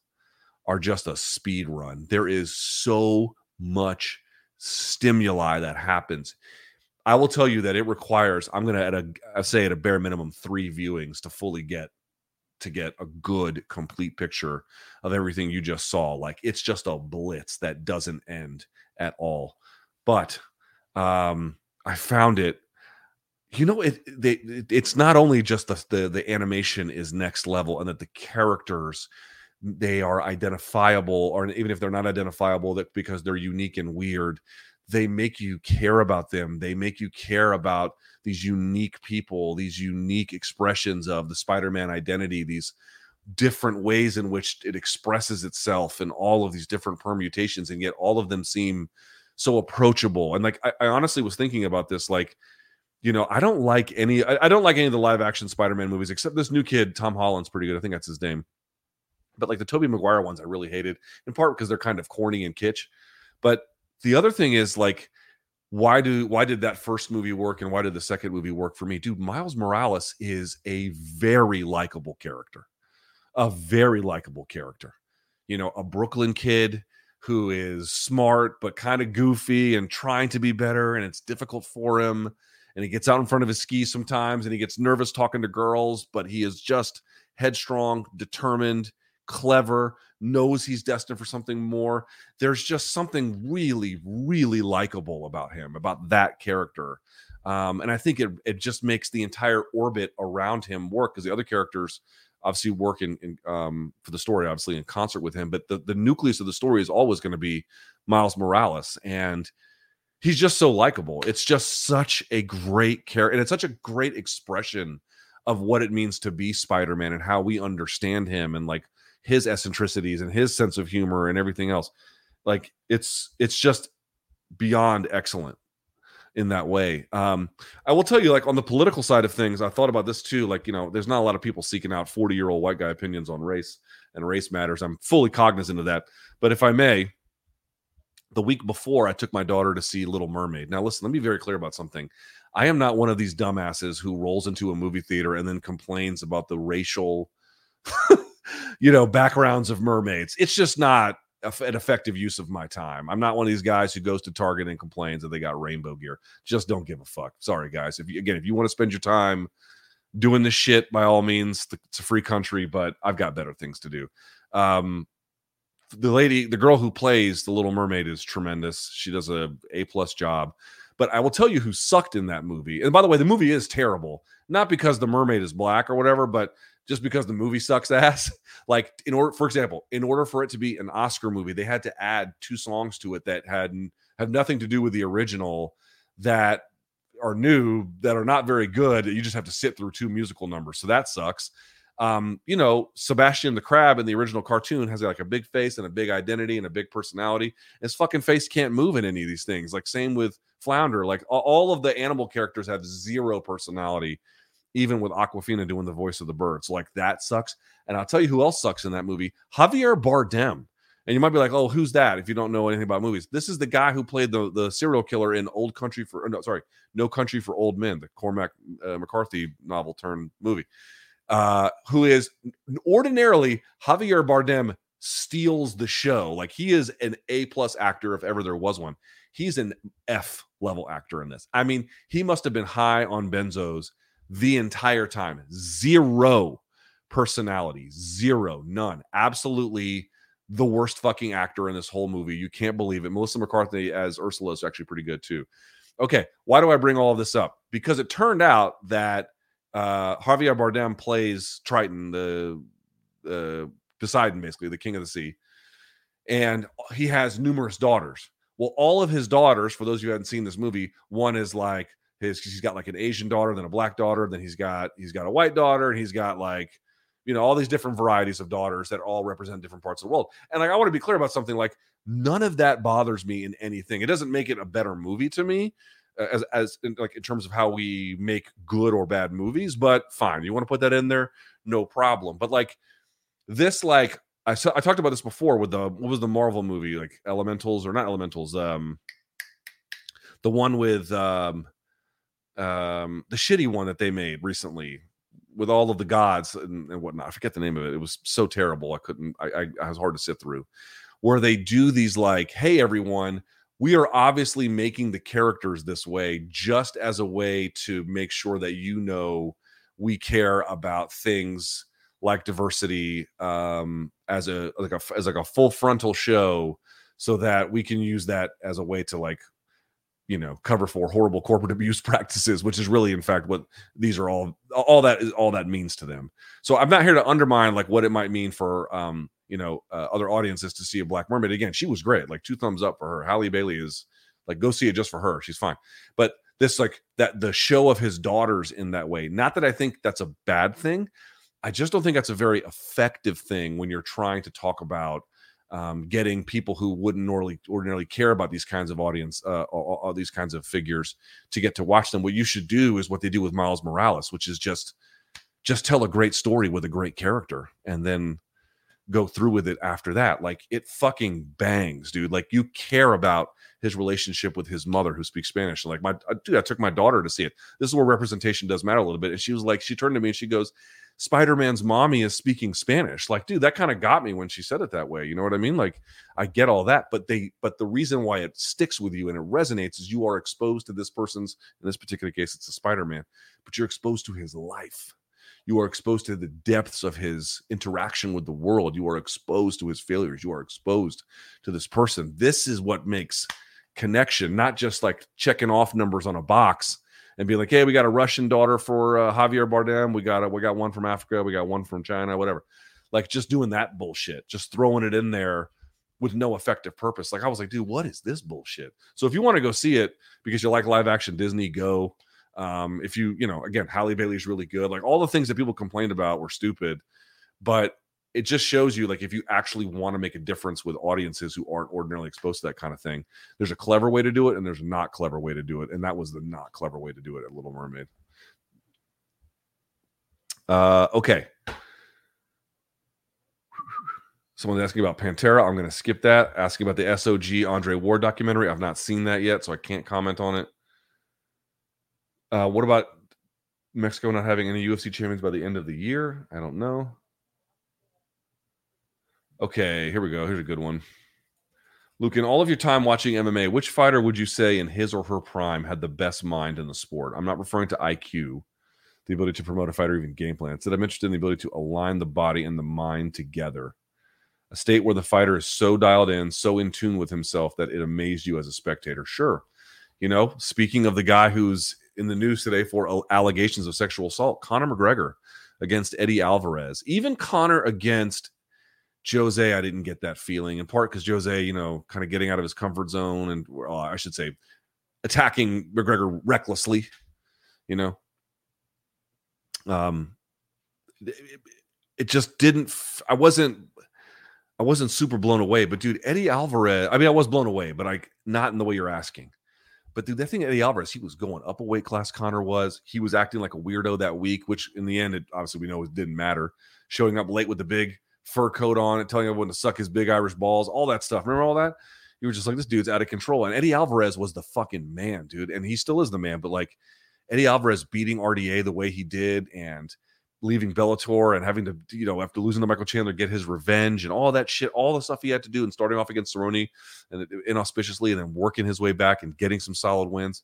are just a speed run there is so much stimuli that happens I will tell you that it requires. I'm going to at a I say at a bare minimum three viewings to fully get to get a good complete picture of everything you just saw. Like it's just a blitz that doesn't end at all. But um I found it. You know, it, they, it's not only just the, the the animation is next level, and that the characters they are identifiable, or even if they're not identifiable, that because they're unique and weird, they make you care about them. They make you care about these unique people, these unique expressions of the Spider Man identity, these different ways in which it expresses itself and all of these different permutations. And yet all of them seem so approachable. And like, I, I honestly was thinking about this, like, you know, I don't like any, I, I don't like any of the live action Spider Man movies except this new kid, Tom Holland's pretty good. I think that's his name. But like the Tobey Maguire ones, I really hated in part because they're kind of corny and kitsch. But the other thing is like why do why did that first movie work and why did the second movie work for me dude miles morales is a very likable character a very likable character you know a brooklyn kid who is smart but kind of goofy and trying to be better and it's difficult for him and he gets out in front of his skis sometimes and he gets nervous talking to girls but he is just headstrong determined clever knows he's destined for something more. There's just something really, really likable about him, about that character. Um, and I think it it just makes the entire orbit around him work because the other characters obviously work in, in um, for the story, obviously in concert with him. But the the nucleus of the story is always going to be Miles Morales, and he's just so likable. It's just such a great character, and it's such a great expression of what it means to be Spider-Man and how we understand him and like his eccentricities and his sense of humor and everything else. Like it's it's just beyond excellent in that way. Um, I will tell you, like on the political side of things, I thought about this too. Like, you know, there's not a lot of people seeking out 40 year old white guy opinions on race and race matters. I'm fully cognizant of that. But if I may, the week before, I took my daughter to see Little Mermaid. Now, listen, let me be very clear about something. I am not one of these dumbasses who rolls into a movie theater and then complains about the racial, you know, backgrounds of mermaids. It's just not an effective use of my time. I'm not one of these guys who goes to Target and complains that they got rainbow gear. Just don't give a fuck. Sorry, guys. If you again, if you want to spend your time doing this shit, by all means, it's a free country, but I've got better things to do. Um, the lady, the girl who plays the Little Mermaid is tremendous. She does a A plus job. But I will tell you who sucked in that movie. And by the way, the movie is terrible, not because the mermaid is black or whatever, but just because the movie sucks ass. like in order, for example, in order for it to be an Oscar movie, they had to add two songs to it that had have nothing to do with the original that are new that are not very good. You just have to sit through two musical numbers, so that sucks. Um, you know, Sebastian the Crab in the original cartoon has like a big face and a big identity and a big personality. His fucking face can't move in any of these things. Like same with Flounder. Like all of the animal characters have zero personality, even with Awkwafina doing the voice of the birds. Like that sucks. And I'll tell you who else sucks in that movie: Javier Bardem. And you might be like, "Oh, who's that?" If you don't know anything about movies, this is the guy who played the the serial killer in Old Country for no, sorry, No Country for Old Men, the Cormac uh, McCarthy novel turned movie uh, who is ordinarily Javier Bardem steals the show. Like he is an A plus actor if ever there was one. He's an F level actor in this. I mean, he must have been high on benzos the entire time. Zero personality, zero, none. Absolutely the worst fucking actor in this whole movie. You can't believe it. Melissa McCarthy as Ursula is actually pretty good too. Okay, why do I bring all of this up? Because it turned out that uh, Javier Bardem plays Triton, the uh, Poseidon, basically the king of the sea, and he has numerous daughters. Well, all of his daughters, for those of you who haven't seen this movie, one is like his he's got like an Asian daughter, then a black daughter, then he's got he's got a white daughter, and he's got like you know all these different varieties of daughters that all represent different parts of the world. And like I want to be clear about something like none of that bothers me in anything. It doesn't make it a better movie to me as as in, like in terms of how we make good or bad movies. But fine, you want to put that in there, no problem. But like this, like I I talked about this before with the what was the Marvel movie like Elementals or not Elementals, um, the one with um, um, the shitty one that they made recently with all of the gods and, and whatnot. I forget the name of it. It was so terrible. I couldn't. I, I, I was hard to sit through. Where they do these like, hey everyone we are obviously making the characters this way just as a way to make sure that you know we care about things like diversity um, as a like a as like a full frontal show so that we can use that as a way to like you know cover for horrible corporate abuse practices which is really in fact what these are all all that is all that means to them so i'm not here to undermine like what it might mean for um you know uh, other audiences to see a Black Mermaid. Again, she was great. Like two thumbs up for her. Halle Bailey is like go see it just for her. She's fine. But this like that the show of his daughters in that way. Not that I think that's a bad thing. I just don't think that's a very effective thing when you're trying to talk about um, getting people who wouldn't normally ordinarily care about these kinds of audience, uh, all, all, these kinds of figures, to get to watch them. What you should do is what they do with Miles Morales, which is just just tell a great story with a great character, and then go through with it after that. Like it fucking bangs, dude. Like you care about his relationship with his mother who speaks Spanish. like my uh, dude, I took my daughter to see it. This is where representation does matter a little bit. And she was like, she turned to me and she goes, Spider-Man's mommy is speaking Spanish. Like, dude, that kind of got me when she said it that way. You know what I mean? Like, I get all that, but they, but the reason why it sticks with you and it resonates is you are exposed to this person's, in this particular case, it's a Spider-Man, but you're exposed to his life You are exposed to the depths of his interaction with the world. You are exposed to his failures. You are exposed to this person. This is what makes connection, not just like checking off numbers on a box and be like, "Hey, we got a Russian daughter for uh, Javier Bardem. We got a, we got one from Africa. We got one from China. Whatever." Like just doing that bullshit, just throwing it in there with no effective purpose. Like I was like, dude, what is this bullshit? So if you want to go see it because you like live action Disney, go. Um, if you, you know, again, Halle Bailey's really good. Like all the things that people complained about were stupid, but it just shows you like if you actually want to make a difference with audiences who aren't ordinarily exposed to that kind of thing, there's a clever way to do it and there's a not clever way to do it. And that was the not clever way to do it at Little Mermaid. Uh, okay. Someone's asking about Pantera. I'm going to skip that. Asking about the SOG Andre Ward documentary. I've not seen that yet, so I can't comment on it. Uh, what about Mexico not having any UFC champions by the end of the year? I don't know. Okay, here we go. Here's a good one. Luke, in all of your time watching MMA, which fighter would you say in his or her prime had the best mind in the sport? I'm not referring to IQ, the ability to promote a fighter, even game plan. Instead, I'm interested in the ability to align the body and the mind together a state where the fighter is so dialed in, so in tune with himself that it amazed you as a spectator. Sure. You know, speaking of the guy who's in the news today for allegations of sexual assault, Conor McGregor against Eddie Alvarez. Even Conor against Jose, I didn't get that feeling in part because Jose, you know, kind of getting out of his comfort zone and well, I should say attacking McGregor recklessly, you know. Um, it, it just didn't, I wasn't I wasn't super blown away, but dude, Eddie Alvarez. I mean, I was blown away, but like not in the way you're asking. But dude, that thing Eddie Alvarez, he was going up a weight class. Conor was. He was acting like a weirdo that week, which in the end, it obviously we know it didn't matter. Showing up late with the big fur coat on and telling everyone to suck his big Irish balls, all that stuff. Remember all that? You were just like, this dude's out of control. And Eddie Alvarez was the fucking man, dude. And he still is the man. But like Eddie Alvarez beating RDA the way he did and leaving Bellator and having to, you know, after losing to Michael Chandler, get his revenge and all that shit, all the stuff he had to do and starting off against Cerrone and inauspiciously and then working his way back and getting some solid wins.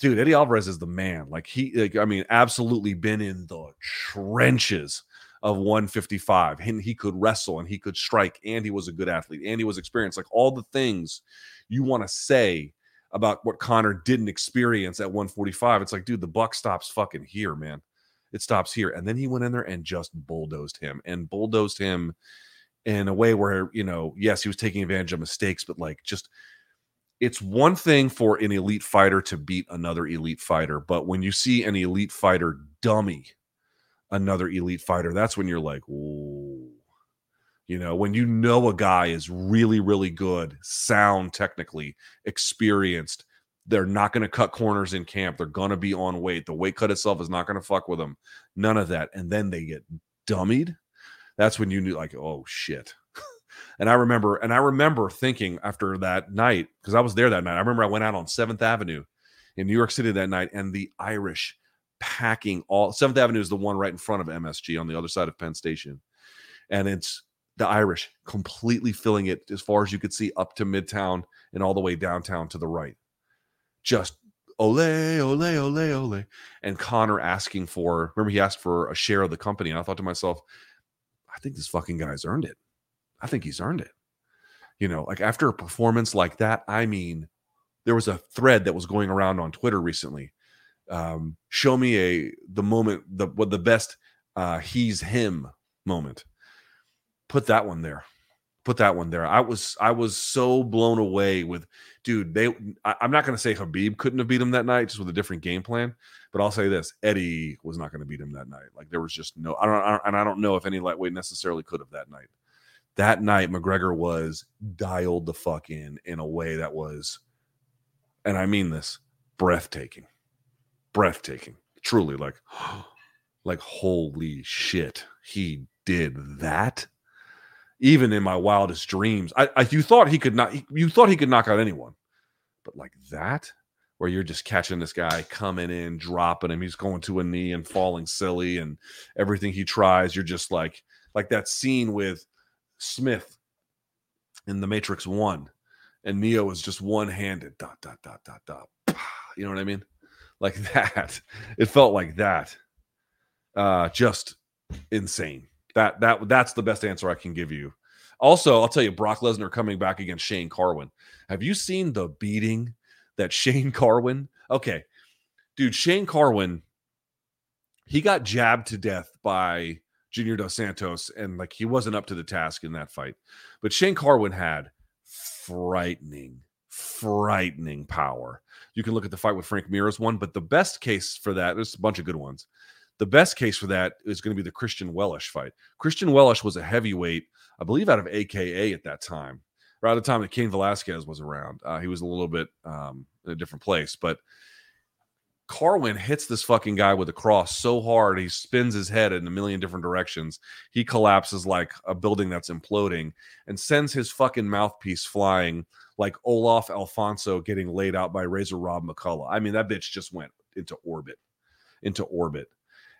Dude, Eddie Alvarez is the man. Like he, like, I mean, absolutely been in the trenches of 155. And he could wrestle and he could strike and he was a good athlete and he was experienced. Like all the things you want to say about what Conor didn't experience at 145. It's like, dude, the buck stops fucking here, man it stops here. And then he went in there and just bulldozed him and bulldozed him in a way where, you know, yes, he was taking advantage of mistakes, but like just it's one thing for an elite fighter to beat another elite fighter, but when you see an elite fighter dummy another elite fighter, that's when you're like, oh, you know, when you know a guy is really, really good, sound technically, experienced, they're not going to cut corners in camp. They're going to be on weight. The weight cut itself is not going to fuck with them. None of that. And then they get dummied. That's when you knew, like, oh shit. and I remember, and I remember thinking after that night, because I was there that night. I remember I went out on Seventh Avenue in New York City that night, and the Irish packing all Seventh Avenue is the one right in front of MSG on the other side of Penn Station. And it's the Irish completely filling it as far as you could see up to Midtown and all the way downtown to the right just ole, ole, ole, ole. And Conor asking for, remember, he asked for a share of the company. And I thought to myself, I think this fucking guy's earned it. I think he's earned it. You know, like after a performance like that, I mean, there was a thread that was going around on Twitter recently. Um, show me a the moment, the what the best uh he's him moment. Put that one there put that one there. I was I was so blown away with dude. They I, am not going to say Khabib couldn't have beat him that night just with a different game plan, but I'll say this: Eddie was not going to beat him that night. Like there was just no. I don't, I don't and I don't know if any lightweight necessarily could have that night. That night, McGregor was dialed the fuck in in a way that was, and I mean this, breathtaking, breathtaking. Truly, like, like holy shit, he did that even in my wildest dreams. I, I you thought he could not you thought he could knock out anyone. But like that, where you're just catching this guy coming in, dropping him, he's going to a knee and falling silly, and everything he tries, you're just like like that scene with Smith in the Matrix One, and Neo is just one handed dot dot dot dot dot. You know what I mean? Like that. It felt like that. Uh, just insane. That that that's the best answer I can give you. Also, I'll tell you, Brock Lesnar coming back against Shane Carwin. Have you seen the beating that Shane Carwin? Okay, dude, Shane Carwin, he got jabbed to death by Junior Dos Santos, and like he wasn't up to the task in that fight. But Shane Carwin had frightening, frightening power. You can look at the fight with Frank Mir as one, but the best case for that, there's a bunch of good ones. The best case for that is going to be the Christian Wellisch fight. Christian Wellisch was a heavyweight, I believe, out of AKA at that time, around the time that Cain Velasquez was around. Uh, he was a little bit um, in a different place, but Carwin hits this fucking guy with a cross so hard he spins his head in a million different directions. He collapses like a building that's imploding and sends his fucking mouthpiece flying like Olaf Alfonso getting laid out by Razor Rob McCullough. I mean, that bitch just went into orbit, into orbit.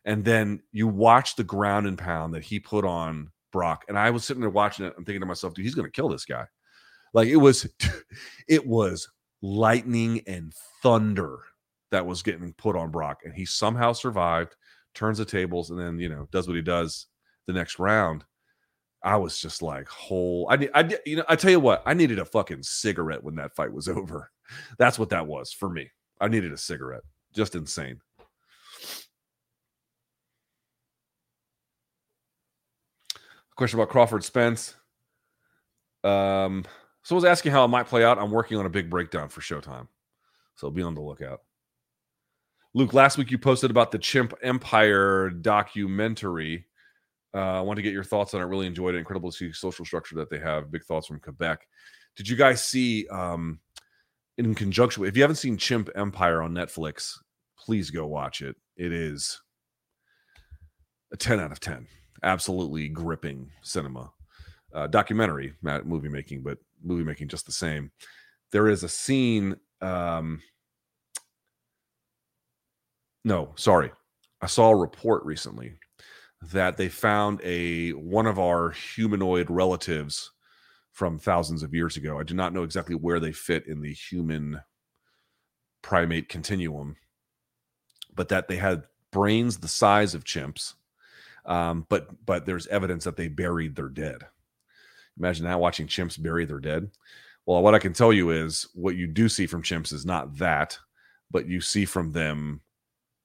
And then you watch the ground and pound that he put on Brock. And I was sitting there watching it. I'm thinking to myself, dude, he's going to kill this guy. Like it was, it was lightning and thunder that was getting put on Brock, and he somehow survived, turns the tables, and then you know does what he does the next round. I was just like, whole. I, I, you know, I tell you what, I needed a fucking cigarette when that fight was over. That's what that was for me. I needed a cigarette. Just insane. Question about Crawford Spence. Um, someone's asking how it might play out. I'm working on a big breakdown for Showtime, so be on the lookout. Luke, last week you posted about the Chimp Empire documentary. Uh, I want to get your thoughts on it. Really enjoyed it. Incredible to see social structure that they have. Big thoughts from Quebec. Did you guys see um, in conjunction with? If you haven't seen Chimp Empire on Netflix, please go watch it. It is a ten out of ten. Absolutely gripping cinema, uh, documentary, not movie making, but movie making just the same. There is a scene. Um, no, sorry. I saw a report recently that they found a one of our humanoid relatives from thousands of years ago. I do not know exactly where they fit in the human primate continuum, but that they had brains the size of chimps. Um, but but there's evidence that they buried their dead. Imagine that watching chimps bury their dead. Well, what I can tell you is what you do see from chimps is not that, but you see from them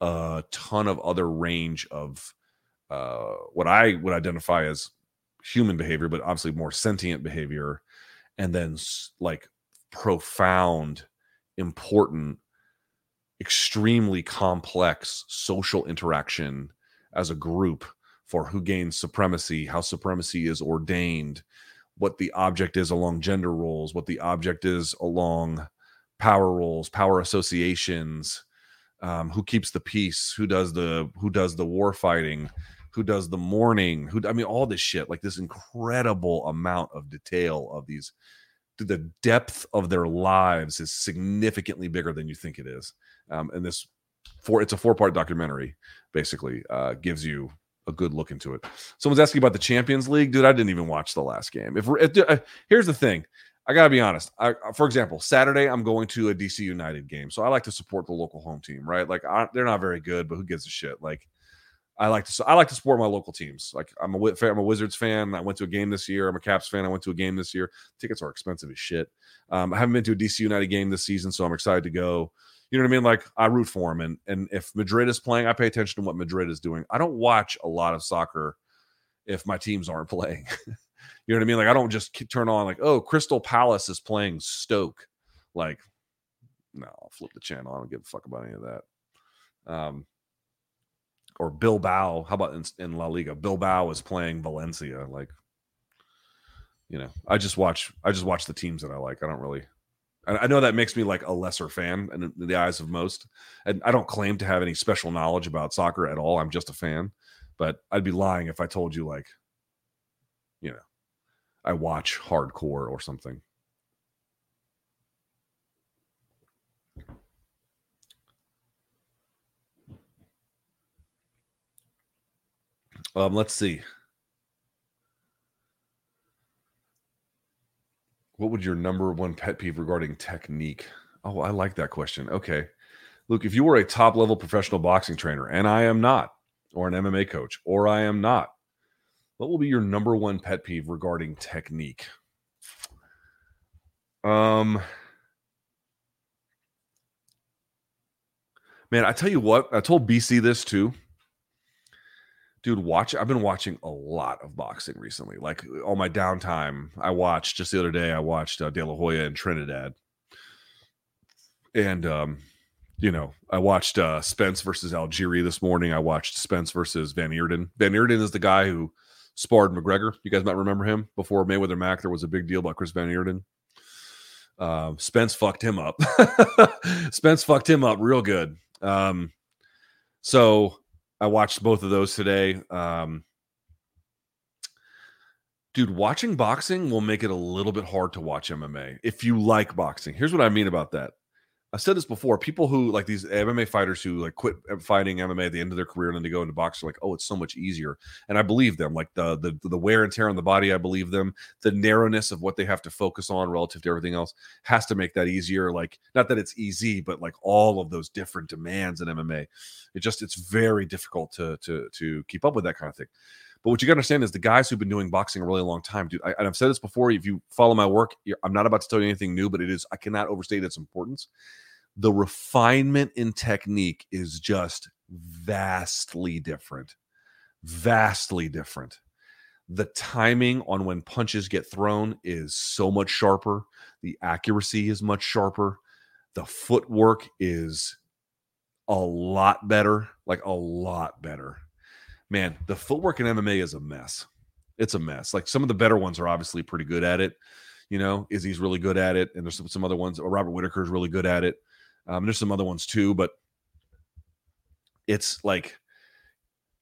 a ton of other range of uh, what I would identify as human behavior, but obviously more sentient behavior, and then like profound, important, extremely complex social interaction as a group for who gains supremacy, how supremacy is ordained, what the object is along gender roles, what the object is along power roles, power associations, um, who keeps the peace, who does the who does the war fighting, who does the morning, who I mean all this shit, like this incredible amount of detail of these the depth of their lives is significantly bigger than you think it is. Um, and this four it's a four part documentary basically uh, gives you a good look into it. Someone's asking about the Champions League, dude. I didn't even watch the last game. If, if uh, here's the thing, I gotta be honest. I, uh, for example, Saturday I'm going to a DC United game, so I like to support the local home team, right? Like I, they're not very good, but who gives a shit? Like I like to, I like to support my local teams. Like I'm a, I'm a Wizards fan. I went to a game this year. I'm a Caps fan. I went to a game this year. Tickets are expensive as shit. Um, I haven't been to a DC United game this season, so I'm excited to go. You know what I mean? Like I root for them, and and if Madrid is playing, I pay attention to what Madrid is doing. I don't watch a lot of soccer if my teams aren't playing. You know what I mean? Like I don't just turn on like, oh, Crystal Palace is playing Stoke. Like, no, I'll flip the channel. I don't give a fuck about any of that. Um, or Bilbao. How about in, in La Liga? Bilbao is playing Valencia. Like, you know, I just watch. I just watch the teams that I like. I don't really. I know that makes me like a lesser fan in the eyes of most, and I don't claim to have any special knowledge about soccer at all. I'm just a fan, but I'd be lying if I told you like, you know, I watch hardcore or something. Um, let's see. What would your number one pet peeve regarding technique? Oh, I like that question. Okay. Luke, if you were a top level professional boxing trainer, and I am not, or an MMA coach, or I am not. What will be your number one pet peeve regarding technique? Um, man, I tell you what, I told BC this too. Dude, watch. I've been watching a lot of boxing recently. Like all my downtime, I watched just the other day. I watched uh, De La Hoya and Trinidad, and um, you know, I watched uh, Spence versus Algieri this morning. I watched Spence versus Van Heerden. Van Heerden is the guy who sparred McGregor. You guys might remember him before Mayweather Mac. There was a big deal about Chris Van Heerden. Uh, Spence fucked him up. Spence fucked him up real good. Um, so I watched both of those today. Um, dude, watching boxing will make it a little bit hard to watch MMA if you like boxing. Here's what I mean about that. I've said this before. People who like these MMA fighters who like quit fighting MMA at the end of their career and then they go into boxing, like, oh, it's so much easier. And I believe them. Like the the the wear and tear on the body, I believe them. The narrowness of what they have to focus on relative to everything else has to make that easier. Like, not that it's easy, but like all of those different demands in MMA, it just it's very difficult to to to keep up with that kind of thing. But what you got to understand is the guys who've been doing boxing a really long time, dude. I, and I've said this before. If you follow my work, I'm not about to tell you anything new, but it is. I cannot overstate its importance. The refinement in technique is just vastly different. Vastly different. The timing on when punches get thrown is so much sharper. The accuracy is much sharper. The footwork is a lot better, like a lot better man, the footwork in MMA is a mess. It's a mess. Like some of the better ones are obviously pretty good at it. You know, Izzy's really good at it, and there's some, some other ones. Robert Whitaker is really good at it. Um, there's some other ones too, but it's like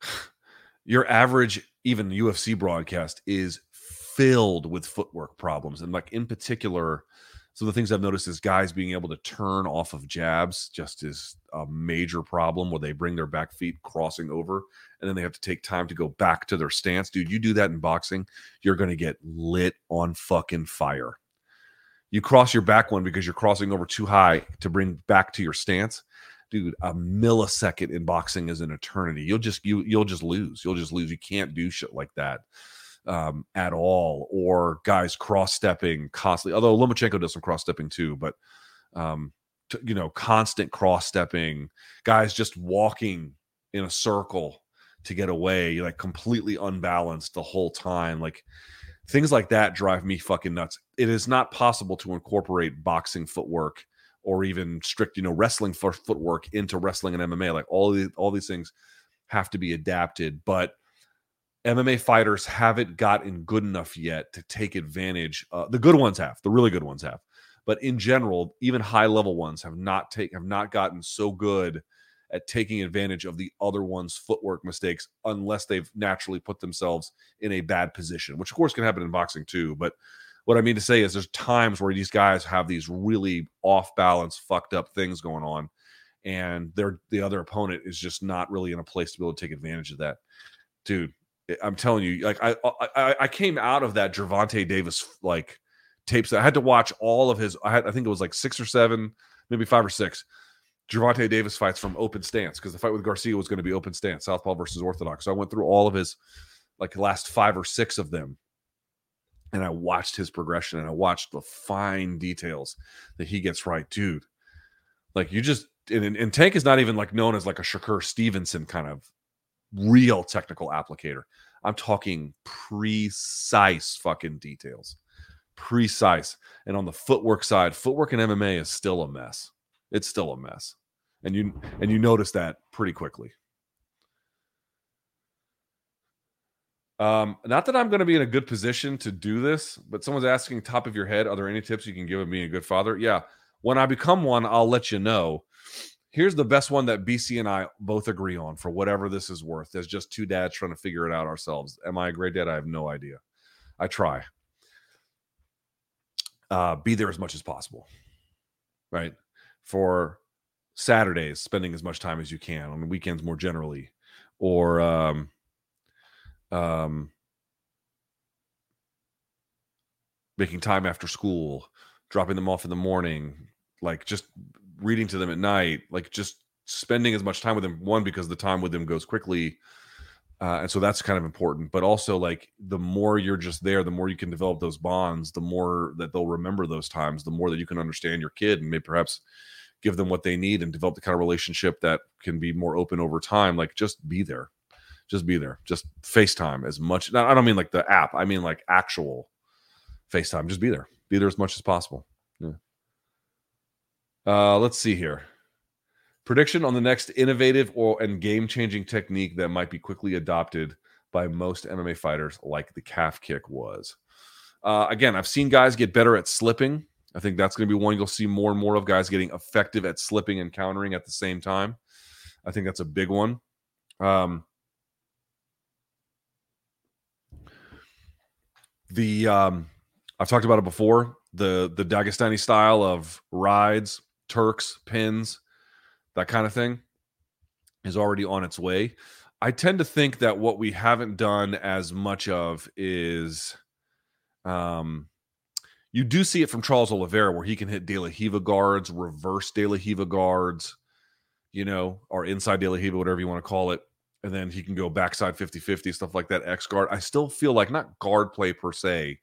your average, even UFC broadcast is filled with footwork problems, and like in particular, some of the things I've noticed is guys being able to turn off of jabs just is a major problem where they bring their back feet crossing over and then they have to take time to go back to their stance. Dude, you do that in boxing, you're going to get lit on fucking fire. You cross your back one because you're crossing over too high to bring back to your stance. Dude, a millisecond in boxing is an eternity. You'll just you you'll just lose. You'll just lose. You can't do shit like that um, at all, or guys cross stepping constantly. Although Lomachenko does some cross stepping too, but um, t- you know, constant cross stepping, guys just walking in a circle to get away, You're like completely unbalanced the whole time. Like things like that drive me fucking nuts. It is not possible to incorporate boxing footwork or even strict, you know, wrestling for footwork into wrestling and MMA. Like all these all these things have to be adapted, but MMA fighters haven't gotten good enough yet to take advantage. Uh, the good ones have, the really good ones have, but in general, even high level ones have not take have not gotten so good at taking advantage of the other one's footwork mistakes unless they've naturally put themselves in a bad position, which of course can happen in boxing too. But what I mean to say is there's times where these guys have these really off balance, fucked up things going on, and they're the other opponent is just not really in a place to be able to take advantage of that. Dude, I'm telling you, like I I, I came out of that Gervonta Davis like tapes. I had to watch all of his. I had I think it was like six or seven, maybe five or six. Gervonta Davis fights from open stance because the fight with Garcia was going to be open stance, Southpaw versus Orthodox. So I went through all of his like last five or six of them, and I watched his progression and I watched the fine details that he gets right, dude. Like you just and, and Tank is not even like known as like a Shakur Stevenson kind of real technical applicator. I'm talking precise fucking details. Precise. And on the footwork side, footwork in MMA is still a mess. It's still a mess. And you and you notice that pretty quickly. Um, not that I'm going to be in a good position to do this, but someone's asking top of your head, are there any tips you can give of being a good father? Yeah. When I become one, I'll let you know here's the best one that BC and I both agree on for whatever this is worth. As just two dads trying to figure it out ourselves. Am I a great dad? I have no idea. I try. Uh, be there as much as possible, right? For Saturdays, spending as much time as you can on weekends more generally, or um, um, making time after school, dropping them off in the morning, like just reading to them at night, like just spending as much time with them. One because the time with them goes quickly, uh, and so that's kind of important. But also, like the more you're just there, the more you can develop those bonds. The more that they'll remember those times. The more that you can understand your kid and maybe perhaps give them what they need and develop the kind of relationship that can be more open over time. Like just be there, just be there, just FaceTime as much. I don't mean like the app. I mean like actual FaceTime. Just be there, be there as much as possible. Yeah. Uh, let's see here. Prediction on the next innovative or and game-changing technique that might be quickly adopted by most MMA fighters, like the calf kick was. Uh, again, I've seen guys get better at slipping. I think that's going to be one you'll see more and more of guys getting effective at slipping and countering at the same time. I think that's a big one. Um, the um, I've talked about it before. The the Dagestani style of rides, Turks, pins, that kind of thing is already on its way. I tend to think that what we haven't done as much of is um you do see it from Charles Oliveira where he can hit De La Riva guards, reverse De La Riva guards, you know, or inside De La Riva, whatever you want to call it. And then he can go backside 50 50, stuff like that, X guard. I still feel like not guard play per se,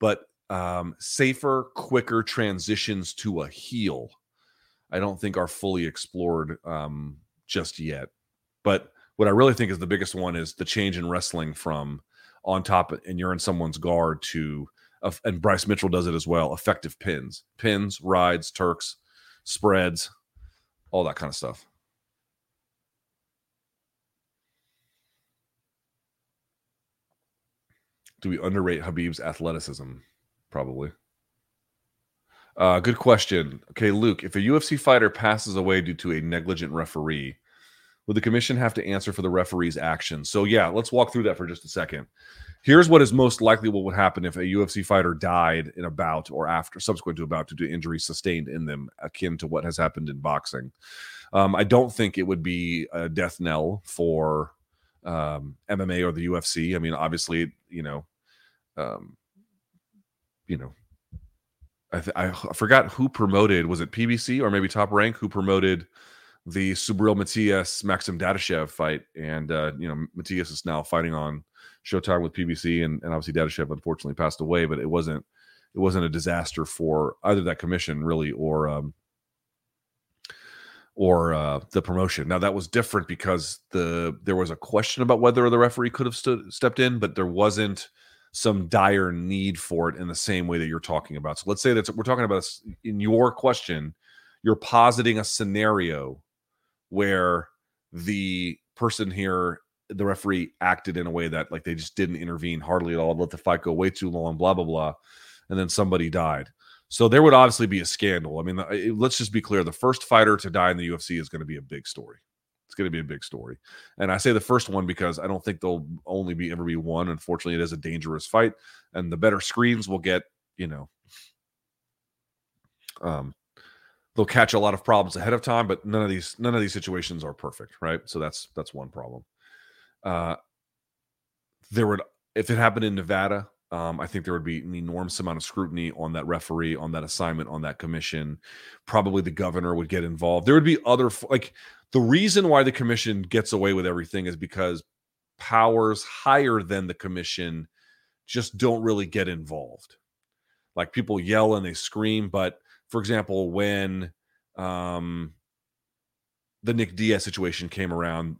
but um, safer, quicker transitions to a heel I don't think are fully explored um, just yet. But what I really think is the biggest one is the change in wrestling from on top and you're in someone's guard to and Bryce Mitchell does it as well. Effective pins, pins, rides, Turks, spreads, all that kind of stuff. Do we underrate Khabib's athleticism? Probably. Uh, good question. Okay, Luke, if a UFC fighter passes away due to a negligent referee, would the commission have to answer for the referee's actions? So, yeah, let's walk through that for just a second. Here's what is most likely what would happen if a UFC fighter died in a bout or after, subsequent to a bout, due to injuries sustained in them, akin to what has happened in boxing. Um, I don't think it would be a death knell for um, MMA or the UFC. I mean, obviously, you know, um, you know, I, th- I forgot who promoted. Was it PBC or maybe Top Rank who promoted the Subriel Matias Maxim Dadashev fight? And uh, you know, Matias is now fighting on Showtime with PBC, and, and obviously Dadashev unfortunately passed away. But it wasn't it wasn't a disaster for either that commission really or um, or uh, the promotion. Now that was different because the there was a question about whether the referee could have stood stepped in, but there wasn't some dire need for it in the same way that you're talking about. So let's say that we're talking about in your question, you're positing a scenario where the person here, the referee, acted in a way that like they just didn't intervene hardly at all, let the fight go way too long, blah blah blah, and then somebody died. So there would obviously be a scandal. I mean, let's just be clear: the first fighter to die in the UFC is going to be a big story. It's going to be a big story. And I say the first one because I don't think there'll only be ever be one. Unfortunately, it is a dangerous fight, and the better screens will get, you know, um, they'll catch a lot of problems ahead of time. But none of these none of these situations are perfect, right? So that's that's one problem. Uh, there would if it happened in Nevada, um, I think there would be an enormous amount of scrutiny on that referee, on that assignment, on that commission. Probably the governor would get involved. There would be other like the reason why the commission gets away with everything is because powers higher than the commission just don't really get involved. Like people yell and they scream, but for example, when um, the Nick Diaz situation came around,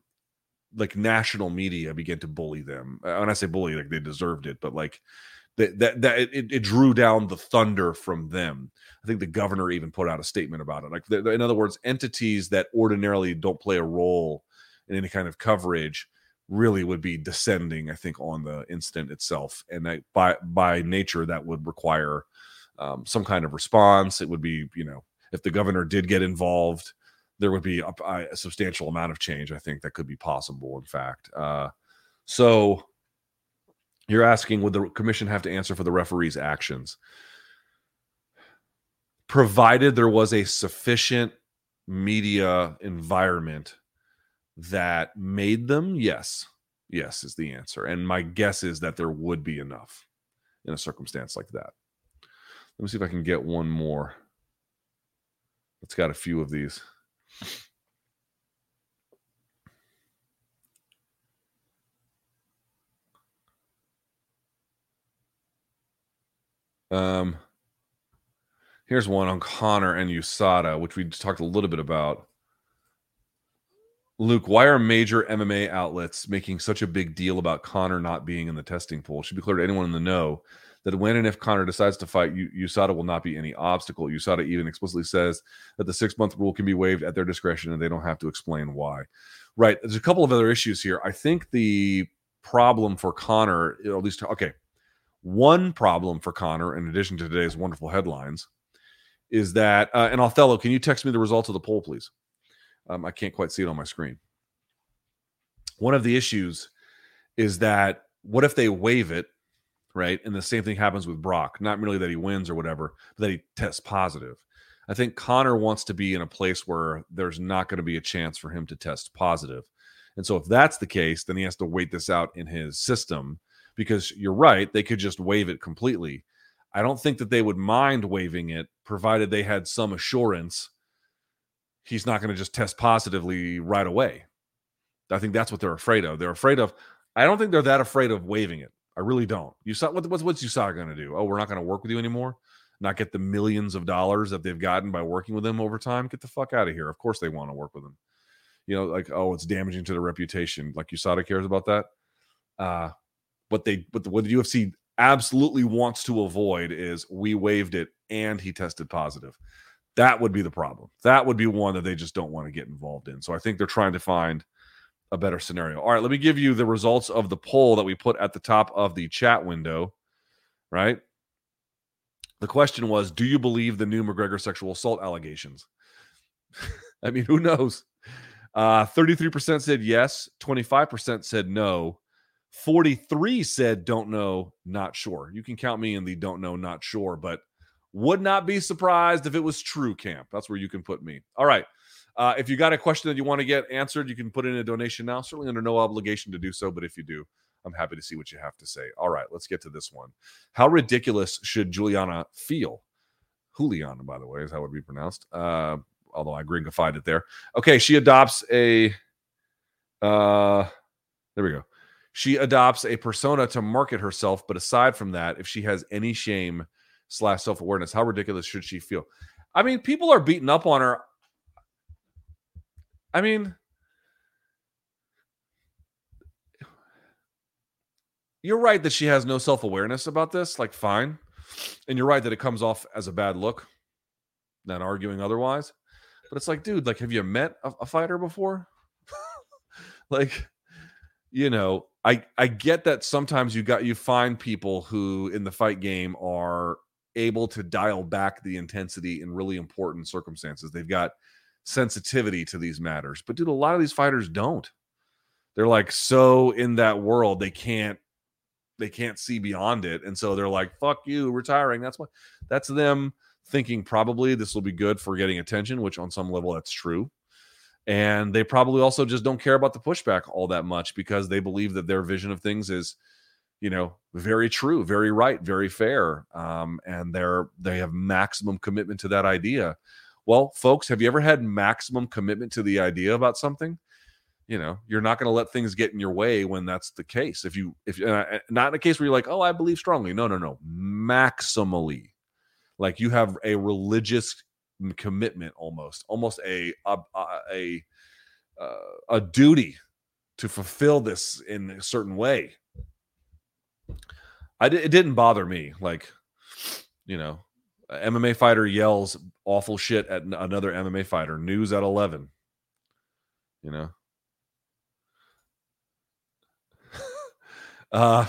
like national media began to bully them. Uh, when I say bully, like they deserved it, but like that that, that it, it drew down the thunder from them. I think the governor even put out a statement about it. Like, in other words, entities that ordinarily don't play a role in any kind of coverage really would be descending. I think on the incident itself, and by by nature that would require um, some kind of response. It would be, you know, if the governor did get involved, there would be a, a substantial amount of change. I think that could be possible. In fact, uh, so you're asking would the commission have to answer for the referee's actions? Provided there was a sufficient media environment that made them, yes. Yes, is the answer. And my guess is that there would be enough in a circumstance like that. Let me see if I can get one more. It's got a few of these. Um, here's one on Conor and USADA, which we talked a little bit about. Luke, why are major MMA outlets making such a big deal about Conor not being in the testing pool? It should be clear to anyone in the know that when and if Conor decides to fight, USADA will not be any obstacle. USADA even explicitly says that the six month rule can be waived at their discretion and they don't have to explain why. Right. There's a couple of other issues here. I think the problem for Conor, at least, okay, one problem for Conor, in addition to today's wonderful headlines, is that, uh, and Othello, can you text me the results of the poll, please? Um, I can't quite see it on my screen. One of the issues is that what if they waive it right? And the same thing happens with Brock. Not merely that he wins or whatever, but that he tests positive. I think Conor wants to be in a place where there's not going to be a chance for him to test positive. And so if that's the case, then he has to wait this out in his system because you're right, they could just waive it completely. I don't think that they would mind waiving it provided they had some assurance he's not going to just test positively right away. I think that's what they're afraid of. They're afraid of I don't think they're that afraid of waiving it. I really don't. You saw what, what's what's USADA going to do? Oh, we're not going to work with you anymore. Not get the millions of dollars that they've gotten by working with them over time. Get the fuck out of here. Of course they want to work with them. You know, like oh, it's damaging to their reputation. Like USADA cares about that. Uh, what they what the, what the UFC absolutely wants to avoid is we waived it and he tested positive. That would be the problem. That would be one that they just don't want to get involved in. So I think they're trying to find a better scenario. All right, let me give you the results of the poll that we put at the top of the chat window, right? The question was Do you believe the new McGregor sexual assault allegations? I mean, who knows? Uh, 33% said yes, 25% said no, 43 said don't know, not sure. You can count me in the don't know, not sure, but would not be surprised if it was true camp. That's where you can put me. All right. Uh, if you got a question that you want to get answered, you can put in a donation now. Certainly under no obligation to do so, but if you do, I'm happy to see what you have to say. All right, let's get to this one. How ridiculous should Juliana feel? Juliana, by the way, is how it would be pronounced. Uh, although I gringified it there. Okay, she adopts a. Uh, there we go. She adopts a persona to market herself, but aside from that, if she has any shame slash self awareness, how ridiculous should she feel? I mean, people are beating up on her. I mean, you're right that she has no self awareness about this. Like, fine. And you're right that it comes off as a bad look, not arguing otherwise. But it's like, dude, like, have you met a, a fighter before? like, you know, I I get that sometimes you got you find people who in the fight game are able to dial back the intensity in really important circumstances. They've got sensitivity to these matters. But dude, a lot of these fighters don't. They're like so in that world they can't they can't see beyond it. And so they're like, fuck you, retiring. That's what that's them thinking probably this will be good for getting attention, which on some level that's true. And they probably also just don't care about the pushback all that much because they believe that their vision of things is, you know, very true, very right, very fair. Um, and they're they have maximum commitment to that idea. Well, folks, have you ever had maximum commitment to the idea about something? You know, you're not going to let things get in your way when that's the case. If you, if uh, not in a case where you're like, oh, I believe strongly. No, no, no. Maximally, like you have a religious commitment, almost, almost a a a, a, a duty to fulfill this in a certain way. I it didn't bother me. Like, you know, MMA fighter yells awful shit at another MMA fighter. News at 11. You know? uh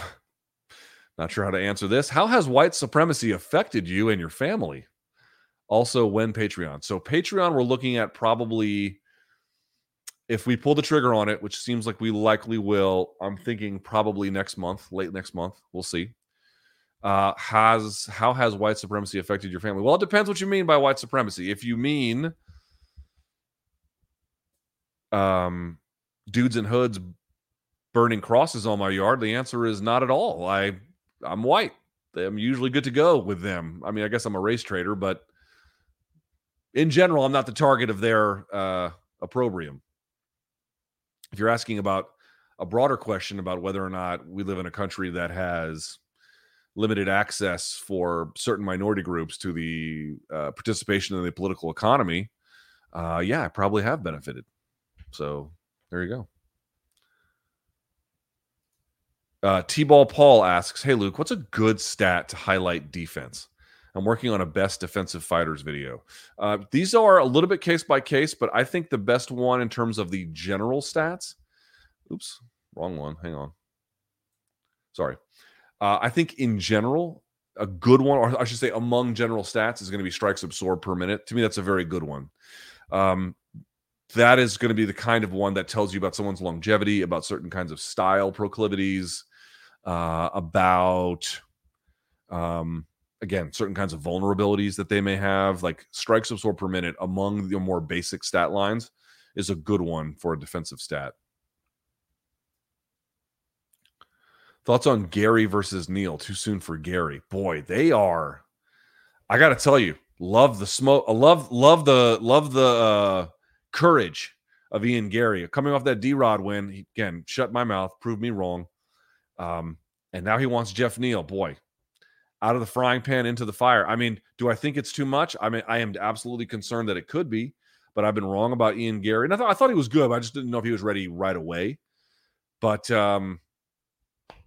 not sure how to answer this. How has white supremacy affected you and your family? Also, when Patreon. So, Patreon, we're looking at probably if we pull the trigger on it, which seems like we likely will, I'm thinking probably next month, late next month. We'll see uh, has how has white supremacy affected your family? Well, it depends what you mean by white supremacy. If you mean um, dudes in hoods burning crosses on my yard, the answer is not at all. I I'm white. I'm usually good to go with them. I mean, I guess I'm a race trader, but in general, I'm not the target of their uh, opprobrium. If you're asking about a broader question about whether or not we live in a country that has limited access for certain minority groups to the uh, participation in the political economy, uh, yeah, I probably have benefited. So there you go. Uh, T-Ball Paul asks, "Hey Luke, what's a good stat to highlight defense?" I'm working on a best defensive fighters video. Uh, these are a little bit case by case, but I think the best one in terms of the general stats. Oops, wrong one. Hang on. Sorry. Uh, I think in general, a good one, or I should say, among general stats, is going to be strikes absorbed per minute. To me, that's a very good one. Um, that is going to be the kind of one that tells you about someone's longevity, about certain kinds of style proclivities, uh, about um, again certain kinds of vulnerabilities that they may have. Like strikes absorbed per minute among the more basic stat lines is a good one for a defensive stat. Thoughts on Garry versus Neal? Too soon for Garry. Boy, they are. I got to tell you, love the smoke. I love, love the, love the uh, courage of Ian Garry coming off that D Rod win. He, again, shut my mouth, proved me wrong. Um, and now he wants Geoff Neal. Boy, out of the frying pan into the fire. I mean, do I think it's too much? I mean, I am absolutely concerned that it could be, but I've been wrong about Ian Garry. And I thought I thought he was good, but I just didn't know if he was ready right away. But um,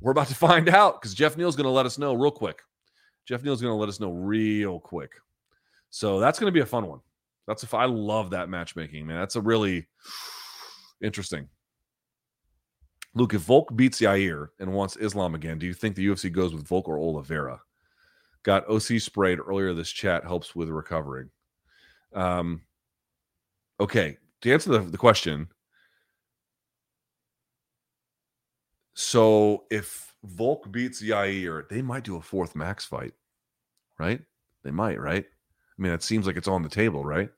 we're about to find out because Geoff Neal's going to let us know real quick. Geoff Neal's going to let us know real quick. So that's going to be a fun one. That's if I love that matchmaking, man. That's a really interesting. Luke, if Volk beats Yair and wants Islam again, do you think the UFC goes with Volk or Oliveira? Got OC sprayed earlier. This chat helps with recovering. Um, okay, to answer the, the question, So if Volk beats Yair, they might do a fourth max fight, right? They might, right? I mean, it seems like it's on the table, right?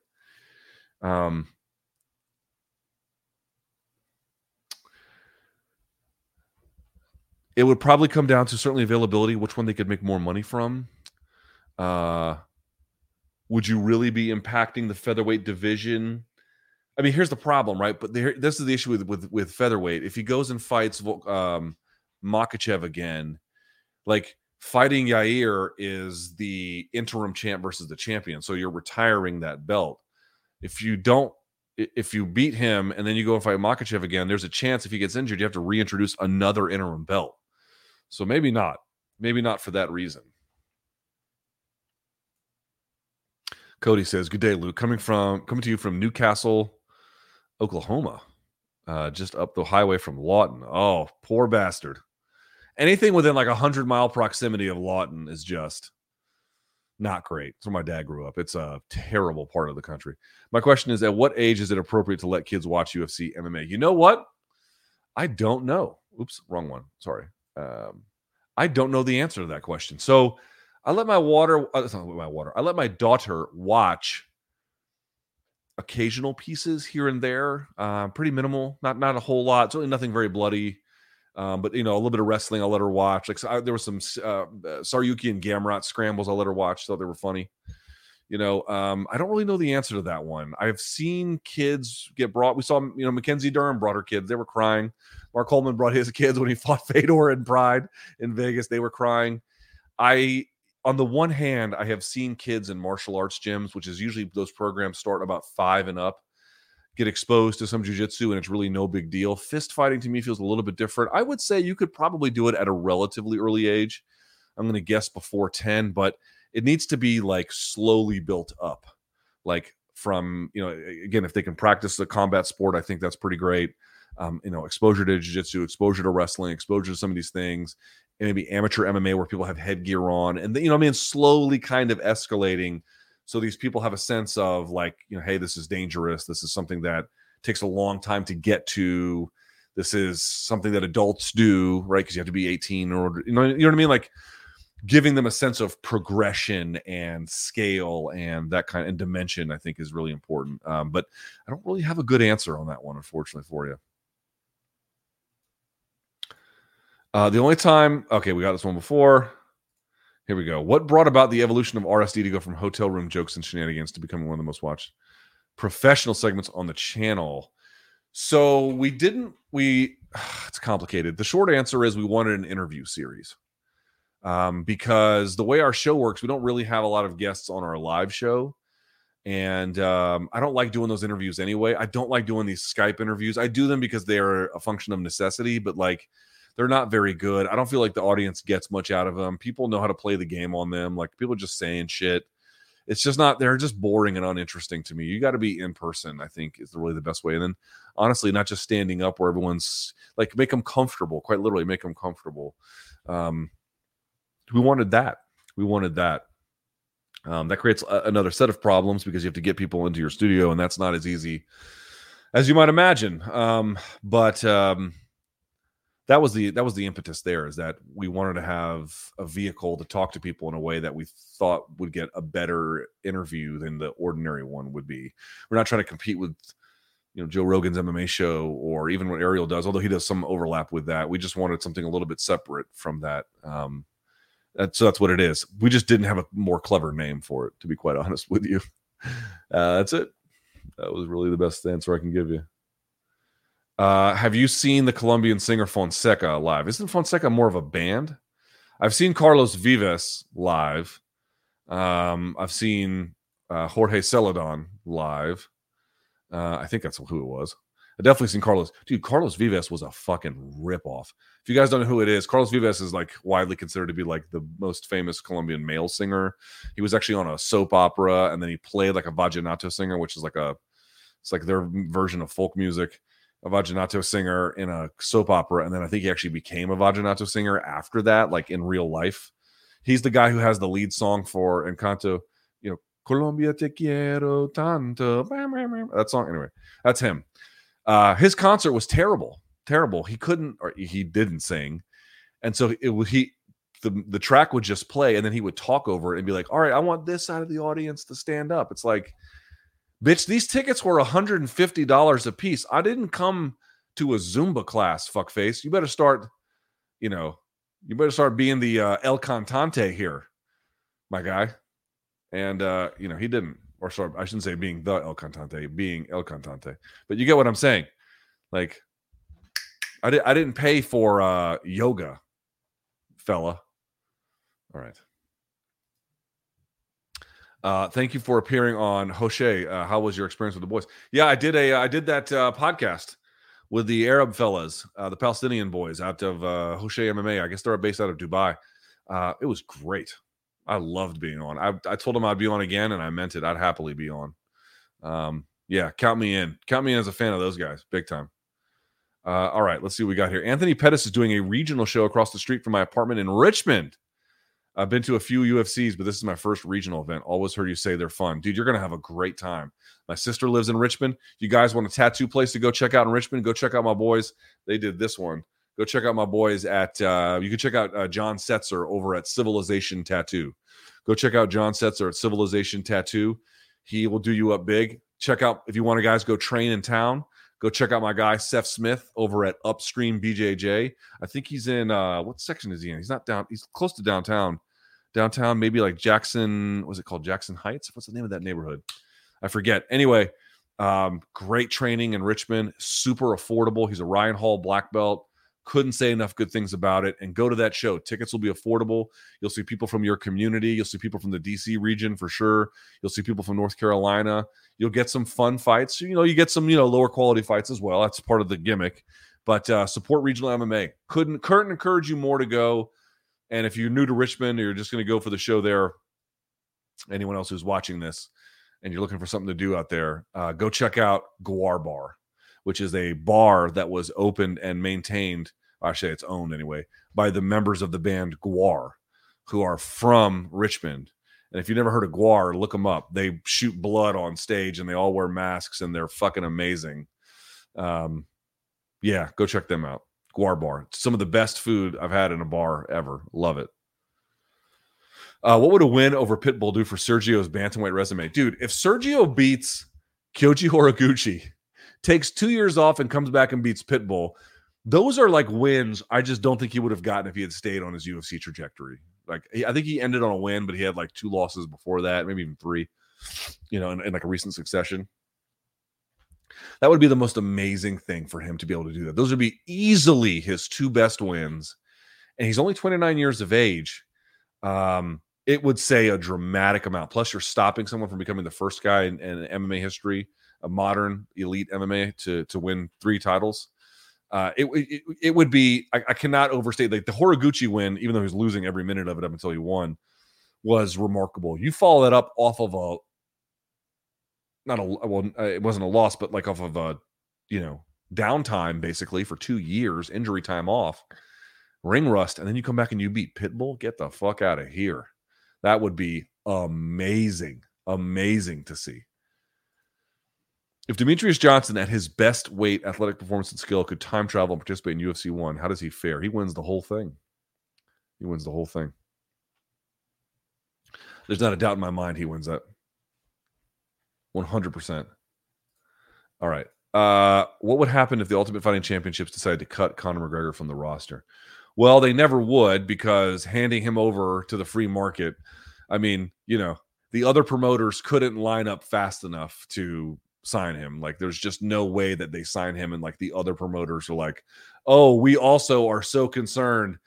Um, it would probably come down to certainly availability, which one they could make more money from. Uh, would you really be impacting the featherweight division? I mean, here's the problem, right? But there, this is the issue with with with featherweight. If he goes and fights um, Makhachev again, like fighting Yair is the interim champ versus the champion, so you're retiring that belt. If you don't, if you beat him and then you go and fight Makhachev again, there's a chance if he gets injured, you have to reintroduce another interim belt. So maybe not, maybe not for that reason. Cody says, "Good day, Luke. Coming from coming to you from Newcastle, Oklahoma, uh, just up the highway from Lawton. Oh, poor bastard. Anything within like a hundred mile proximity of Lawton is just not great. It's where my dad grew up. It's a terrible part of the country. My question is, at what age is it appropriate to let kids watch UFC MMA? You know what? I don't know. Oops, wrong one. Sorry. Um, I don't know the answer to that question. So I let my water, uh, not my water. I let my daughter watch occasional pieces here and there, uh, pretty minimal, not not a whole lot. Certainly nothing very bloody, um, but you know a little bit of wrestling. I'll let her watch. Like I, there was some uh, uh, Tsarukyan and Gamrot scrambles. I'll let her watch. Thought they were funny. You know, um, I don't really know the answer to that one. I've seen kids get brought. We saw, you know, Mackenzie Dern brought her kids. They were crying. Mark Coleman brought his kids when he fought Fedor in Pride in Vegas. They were crying. I on the one hand, I have seen kids in martial arts gyms, which is usually those programs start about five and up, get exposed to some jujitsu, and it's really no big deal. Fist fighting to me feels a little bit different. I would say you could probably do it at a relatively early age. I'm going to guess before 10, but it needs to be like slowly built up. Like from, you know, again, if they can practice the combat sport, I think that's pretty great. Um, you know, exposure to jiu-jitsu, exposure to wrestling, exposure to some of these things, maybe amateur MMA where people have headgear on, and you know, I mean, slowly kind of escalating. So these people have a sense of like, you know, hey, this is dangerous. This is something that takes a long time to get to. This is something that adults do, right? Because you have to be 18 or you know, you know what I mean? Like giving them a sense of progression and scale and that kind of and dimension, I think is really important. Um, but I don't really have a good answer on that one, unfortunately, for you. Uh, the only time, okay, we got this one before. Here we go. What brought about the evolution of RSD to go from hotel room jokes and shenanigans to becoming one of the most watched professional segments on the channel? So we didn't, we, it's complicated. The short answer is we wanted an interview series. um, because the way our show works, we don't really have a lot of guests on our live show. And um, I don't like doing those interviews anyway. I don't like doing these Skype interviews. I do them because they are a function of necessity, but like they're not very good. I don't feel like the audience gets much out of them. People know how to play the game on them. Like people just saying shit. It's just not, they're just boring and uninteresting to me. You got to be in person, I think, is really the best way. And then honestly, not just standing up where everyone's like, make them comfortable, quite literally, make them comfortable. Um, we wanted that. We wanted that. Um, that creates a, another set of problems because you have to get people into your studio, and that's not as easy as you might imagine. Um, but um, that was the that was the impetus there is that we wanted to have a vehicle to talk to people in a way that we thought would get a better interview than the ordinary one would be. We're not trying to compete with you know Joe Rogan's MMA show or even what Ariel does, although he does some overlap with that. We just wanted something a little bit separate from that. Um, that, so that's what it is. We just didn't have a more clever name for it, to be quite honest with you. Uh, that's it. That was really the best answer I can give you. Uh, have you seen the Colombian singer Fonseca live? Isn't Fonseca more of a band? I've seen Carlos Vives live. Um, I've seen uh, Jorge Celedón live. Uh, I think that's who it was. I definitely seen Carlos. Dude, Carlos Vives was a fucking ripoff. If you guys don't know who it is, Carlos Vives is like widely considered to be like the most famous Colombian male singer. He was actually on a soap opera, and then he played like a vallenato singer, which is like a it's like their version of folk music. A vallenato singer in a soap opera, and then I think he actually became a vallenato singer after that, like in real life. He's the guy who has the lead song for Encanto, you know, Colombia te quiero tanto. That song, anyway, that's him. Uh, his concert was terrible, terrible. He couldn't, or he didn't sing, and so it he. The, the track would just play and then he would talk over it and be like, All right, I want this side of the audience to stand up. It's like, bitch, these tickets were $150 a piece. I didn't come to a Zumba class, fuckface. You better start, you know, you better start being the uh, El Cantante here, my guy. And, uh, you know, he didn't or sorry, I shouldn't say being the El Cantante, being El Cantante. But you get what I'm saying. Like, I, di- I didn't pay for uh, yoga, fella. All right. Uh, thank you for appearing on Hoshe. Uh, how was your experience with the boys? Yeah, I did a I did that uh, podcast with the Arab fellas, uh, the Palestinian boys out of uh, Hoshe MMA. I guess they're based out of Dubai. Uh, it was great. I loved being on. I, I told him I'd be on again, and I meant it. I'd happily be on. Um, yeah, count me in. Count me in as a fan of those guys, big time. Uh, all right, let's see what we got here. Anthony Pettis is doing a regional show across the street from my apartment in Richmond. I've been to a few UFCs, but this is my first regional event. Always heard you say they're fun. Dude, you're going to have a great time. My sister lives in Richmond. You guys want a tattoo place to go check out in Richmond? Go check out my boys. They did this one go check out my boys at uh, you can check out uh, john setzer over at civilization tattoo go check out john setzer at civilization tattoo he will do you up big check out if you want to guys go train in town go check out my guy seth smith over at upstream bjj i think he's in uh what section is he in he's not down he's close to downtown downtown maybe like jackson was it called jackson heights what's the name of that neighborhood i forget anyway um, great training in richmond super affordable he's a ryan hall black belt couldn't say enough good things about it. And go to that show. Tickets will be affordable. You'll see people from your community. You'll see people from the DC region for sure. You'll see people from North Carolina. You'll get some fun fights. You know, you get some, you know, lower quality fights as well. That's part of the gimmick. But uh, support regional MMA. Couldn't couldn't encourage you more to go. And if you're new to Richmond you're just going to go for the show there, anyone else who's watching this and you're looking for something to do out there, uh, go check out Gwar Bar, which is a bar that was opened and maintained actually it's owned anyway by the members of the band Gwar, who are from Richmond. And if you've never heard of Gwar, look them up. They shoot blood on stage and they all wear masks and they're fucking amazing. Um, yeah, go check them out. Gwar Bar. Some of the best food I've had in a bar ever. Love it. Uh, what would a win over Pitbull do for Sergio's bantamweight resume? Dude, if Sergio beats Kyoji Horiguchi, takes two years off and comes back and beats Pitbull, those are like wins I just don't think he would have gotten if he had stayed on his UFC trajectory. Like I think he ended on a win, but he had like two losses before that, maybe even three, you know, in, in like a recent succession. That would be the most amazing thing for him to be able to do that. Those would be easily his two best wins. And he's only 29 years of age. um, it would say a dramatic amount. Plus, you're stopping someone from becoming the first guy in, in MMA history, a modern elite MMA, to to win three titles. Uh, it, it, it would be I, I, cannot overstate like the Horiguchi win, even though he's losing every minute of it up until he won, was remarkable. You follow that up off of a not a well, uh, it wasn't a loss, but like off of a you know downtime basically for two years, injury time off, ring rust, and then you come back and you beat Pitbull. Get the fuck out of here. That would be amazing, amazing to see. If Demetrious Johnson, at his best weight, athletic performance, and skill, could time travel and participate in UFC one, how does he fare? He wins the whole thing. He wins the whole thing. There's not a doubt in my mind he wins that. 100%. All right. Uh, what would happen if the Ultimate Fighting Championships decided to cut Conor McGregor from the roster? Well, they never would because handing him over to the free market, I mean, you know, the other promoters couldn't line up fast enough to sign him. Like there's just no way that they sign him and like the other promoters are like, "Oh, we also are so concerned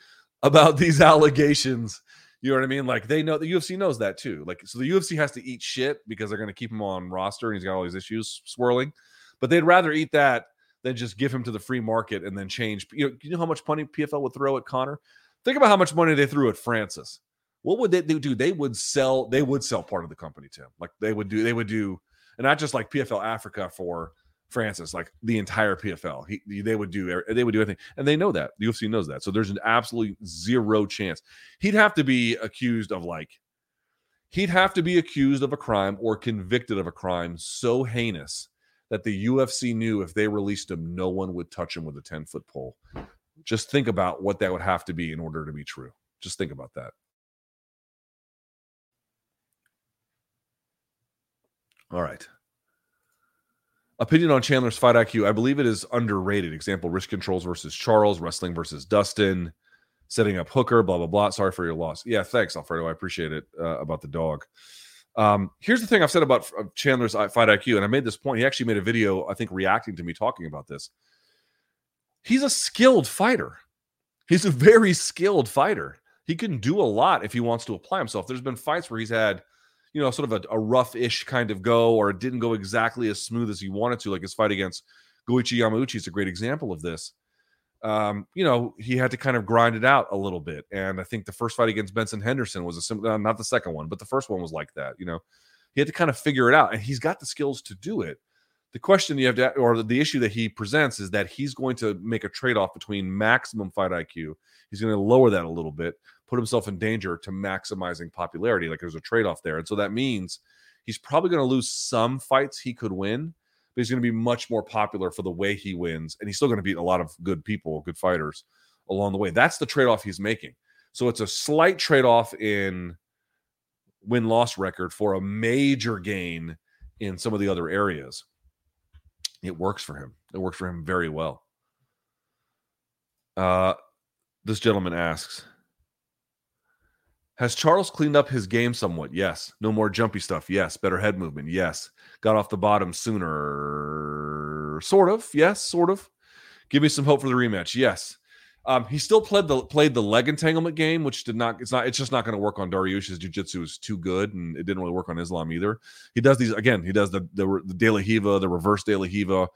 about these allegations." You know what I mean? Like they know the UFC knows that too. Like so the UFC has to eat shit because they're going to keep him on roster and he's got all these issues swirling. But they'd rather eat that than just give him to the free market and then change. You know, you know how much money PFL would throw at Conor? Think about how much money they threw at Francis. What would they do? They would sell. They would sell part of the company to him. Like they would do. They would do and not just like PFL Africa for Francis, like the entire PFL. He, they would do they would do anything, and they know that the UFC knows that. So there's an absolutely zero chance he'd have to be accused of like he'd have to be accused of a crime or convicted of a crime so heinous that the UFC knew if they released him, no one would touch him with a 10 foot pole. Just think about what that would have to be in order to be true. Just think about that. All right. Opinion on Chandler's fight IQ. I believe it is underrated. Example wrist controls versus Charles, wrestling versus Dustin, setting up Hooker, blah, blah, blah. Sorry for your loss. Yeah, thanks, Alfredo. I appreciate it uh, about the dog. Um, here's the thing I've said about uh, Chandler's fight IQ, and I made this point. He actually made a video, I think, reacting to me talking about this. He's a skilled fighter. He's a very skilled fighter. He can do a lot if he wants to apply himself. There's been fights where he's had you know, sort of a, a rough-ish kind of go, or it didn't go exactly as smooth as he wanted to. Like his fight against Goiti Yamauchi is a great example of this. Um, you know, he had to kind of grind it out a little bit. And I think the first fight against Benson Henderson was a similar, uh, not the second one, but the first one was like that. You know, he had to kind of figure it out, and he's got the skills to do it. The question you have to, or the issue that he presents is that he's going to make a trade off between maximum fight IQ. He's going to lower that a little bit, put himself in danger to maximizing popularity. Like there's a trade off there. And so that means he's probably going to lose some fights he could win, but he's going to be much more popular for the way he wins. And he's still going to beat a lot of good people, good fighters along the way. That's the trade off he's making. So it's a slight trade off in win loss record for a major gain in some of the other areas. It works for him. It works for him very well. Uh, this gentleman asks has Charles cleaned up his game somewhat? Yes. No more jumpy stuff. Yes. Better head movement. Yes. Got off the bottom sooner. Sort of. Yes. Sort of. Give me some hope for the rematch. Yes. Um, he still played the played the leg entanglement game, which did not. It's not. It's just not going to work on Dariush's jiu-jitsu is too good, and it didn't really work on Islam either. He does these again. He does the the, the De La Riva, the reverse De La Riva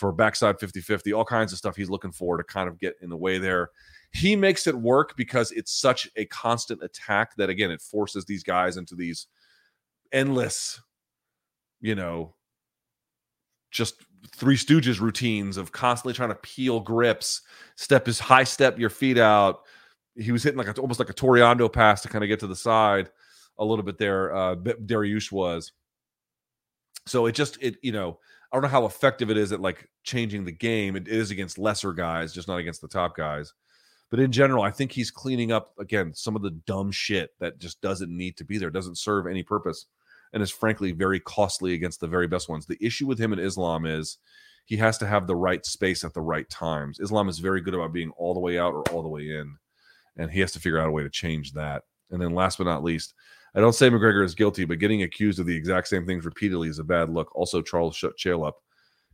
for backside 50-50, all kinds of stuff he's looking for to kind of get in the way there. He makes it work because it's such a constant attack that again it forces these guys into these endless you know just three stooges routines of constantly trying to peel grips step his high step your feet out. He was hitting like a, almost like a Toreando pass to kind of get to the side a little bit there uh Dariush was. So it just it you know I don't know how effective it is at like changing the game. It is against lesser guys, just not against the top guys. But in general, I think he's cleaning up again some of the dumb shit that just doesn't need to be there, doesn't serve any purpose, and is frankly very costly against the very best ones. The issue with him in Islam is he has to have the right space at the right times. Islam is very good about being all the way out or all the way in, and he has to figure out a way to change that. And then last but not least, I don't say McGregor is guilty, but getting accused of the exact same things repeatedly is a bad look. Also, Charles shut Chael up.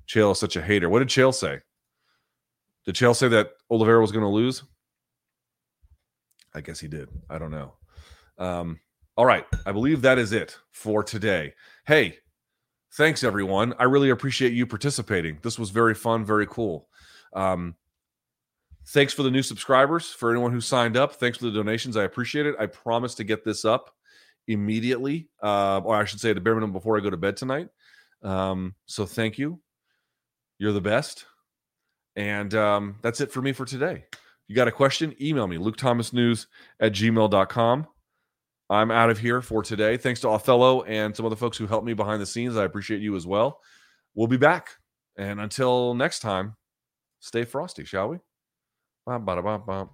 Chael is such a hater. What did Chael say? Did Chael say that Oliveira was going to lose? I guess he did. I don't know. Um, all right. I believe that is it for today. Hey, thanks everyone. I really appreciate you participating. This was very fun, very cool. Um, thanks for the new subscribers. For anyone who signed up, thanks for the donations. I appreciate it. I promise to get this up immediately, uh, or I should say, the bare minimum before I go to bed tonight. Um, so thank you. You're the best. And um, that's it for me for today. You got a question? Email me, lukethomasnews at gmail.com. I'm out of here for today. Thanks to Othello and some other folks who helped me behind the scenes. I appreciate you as well. We'll be back. And until next time, stay frosty, shall we? Bum, bada, bum, bum.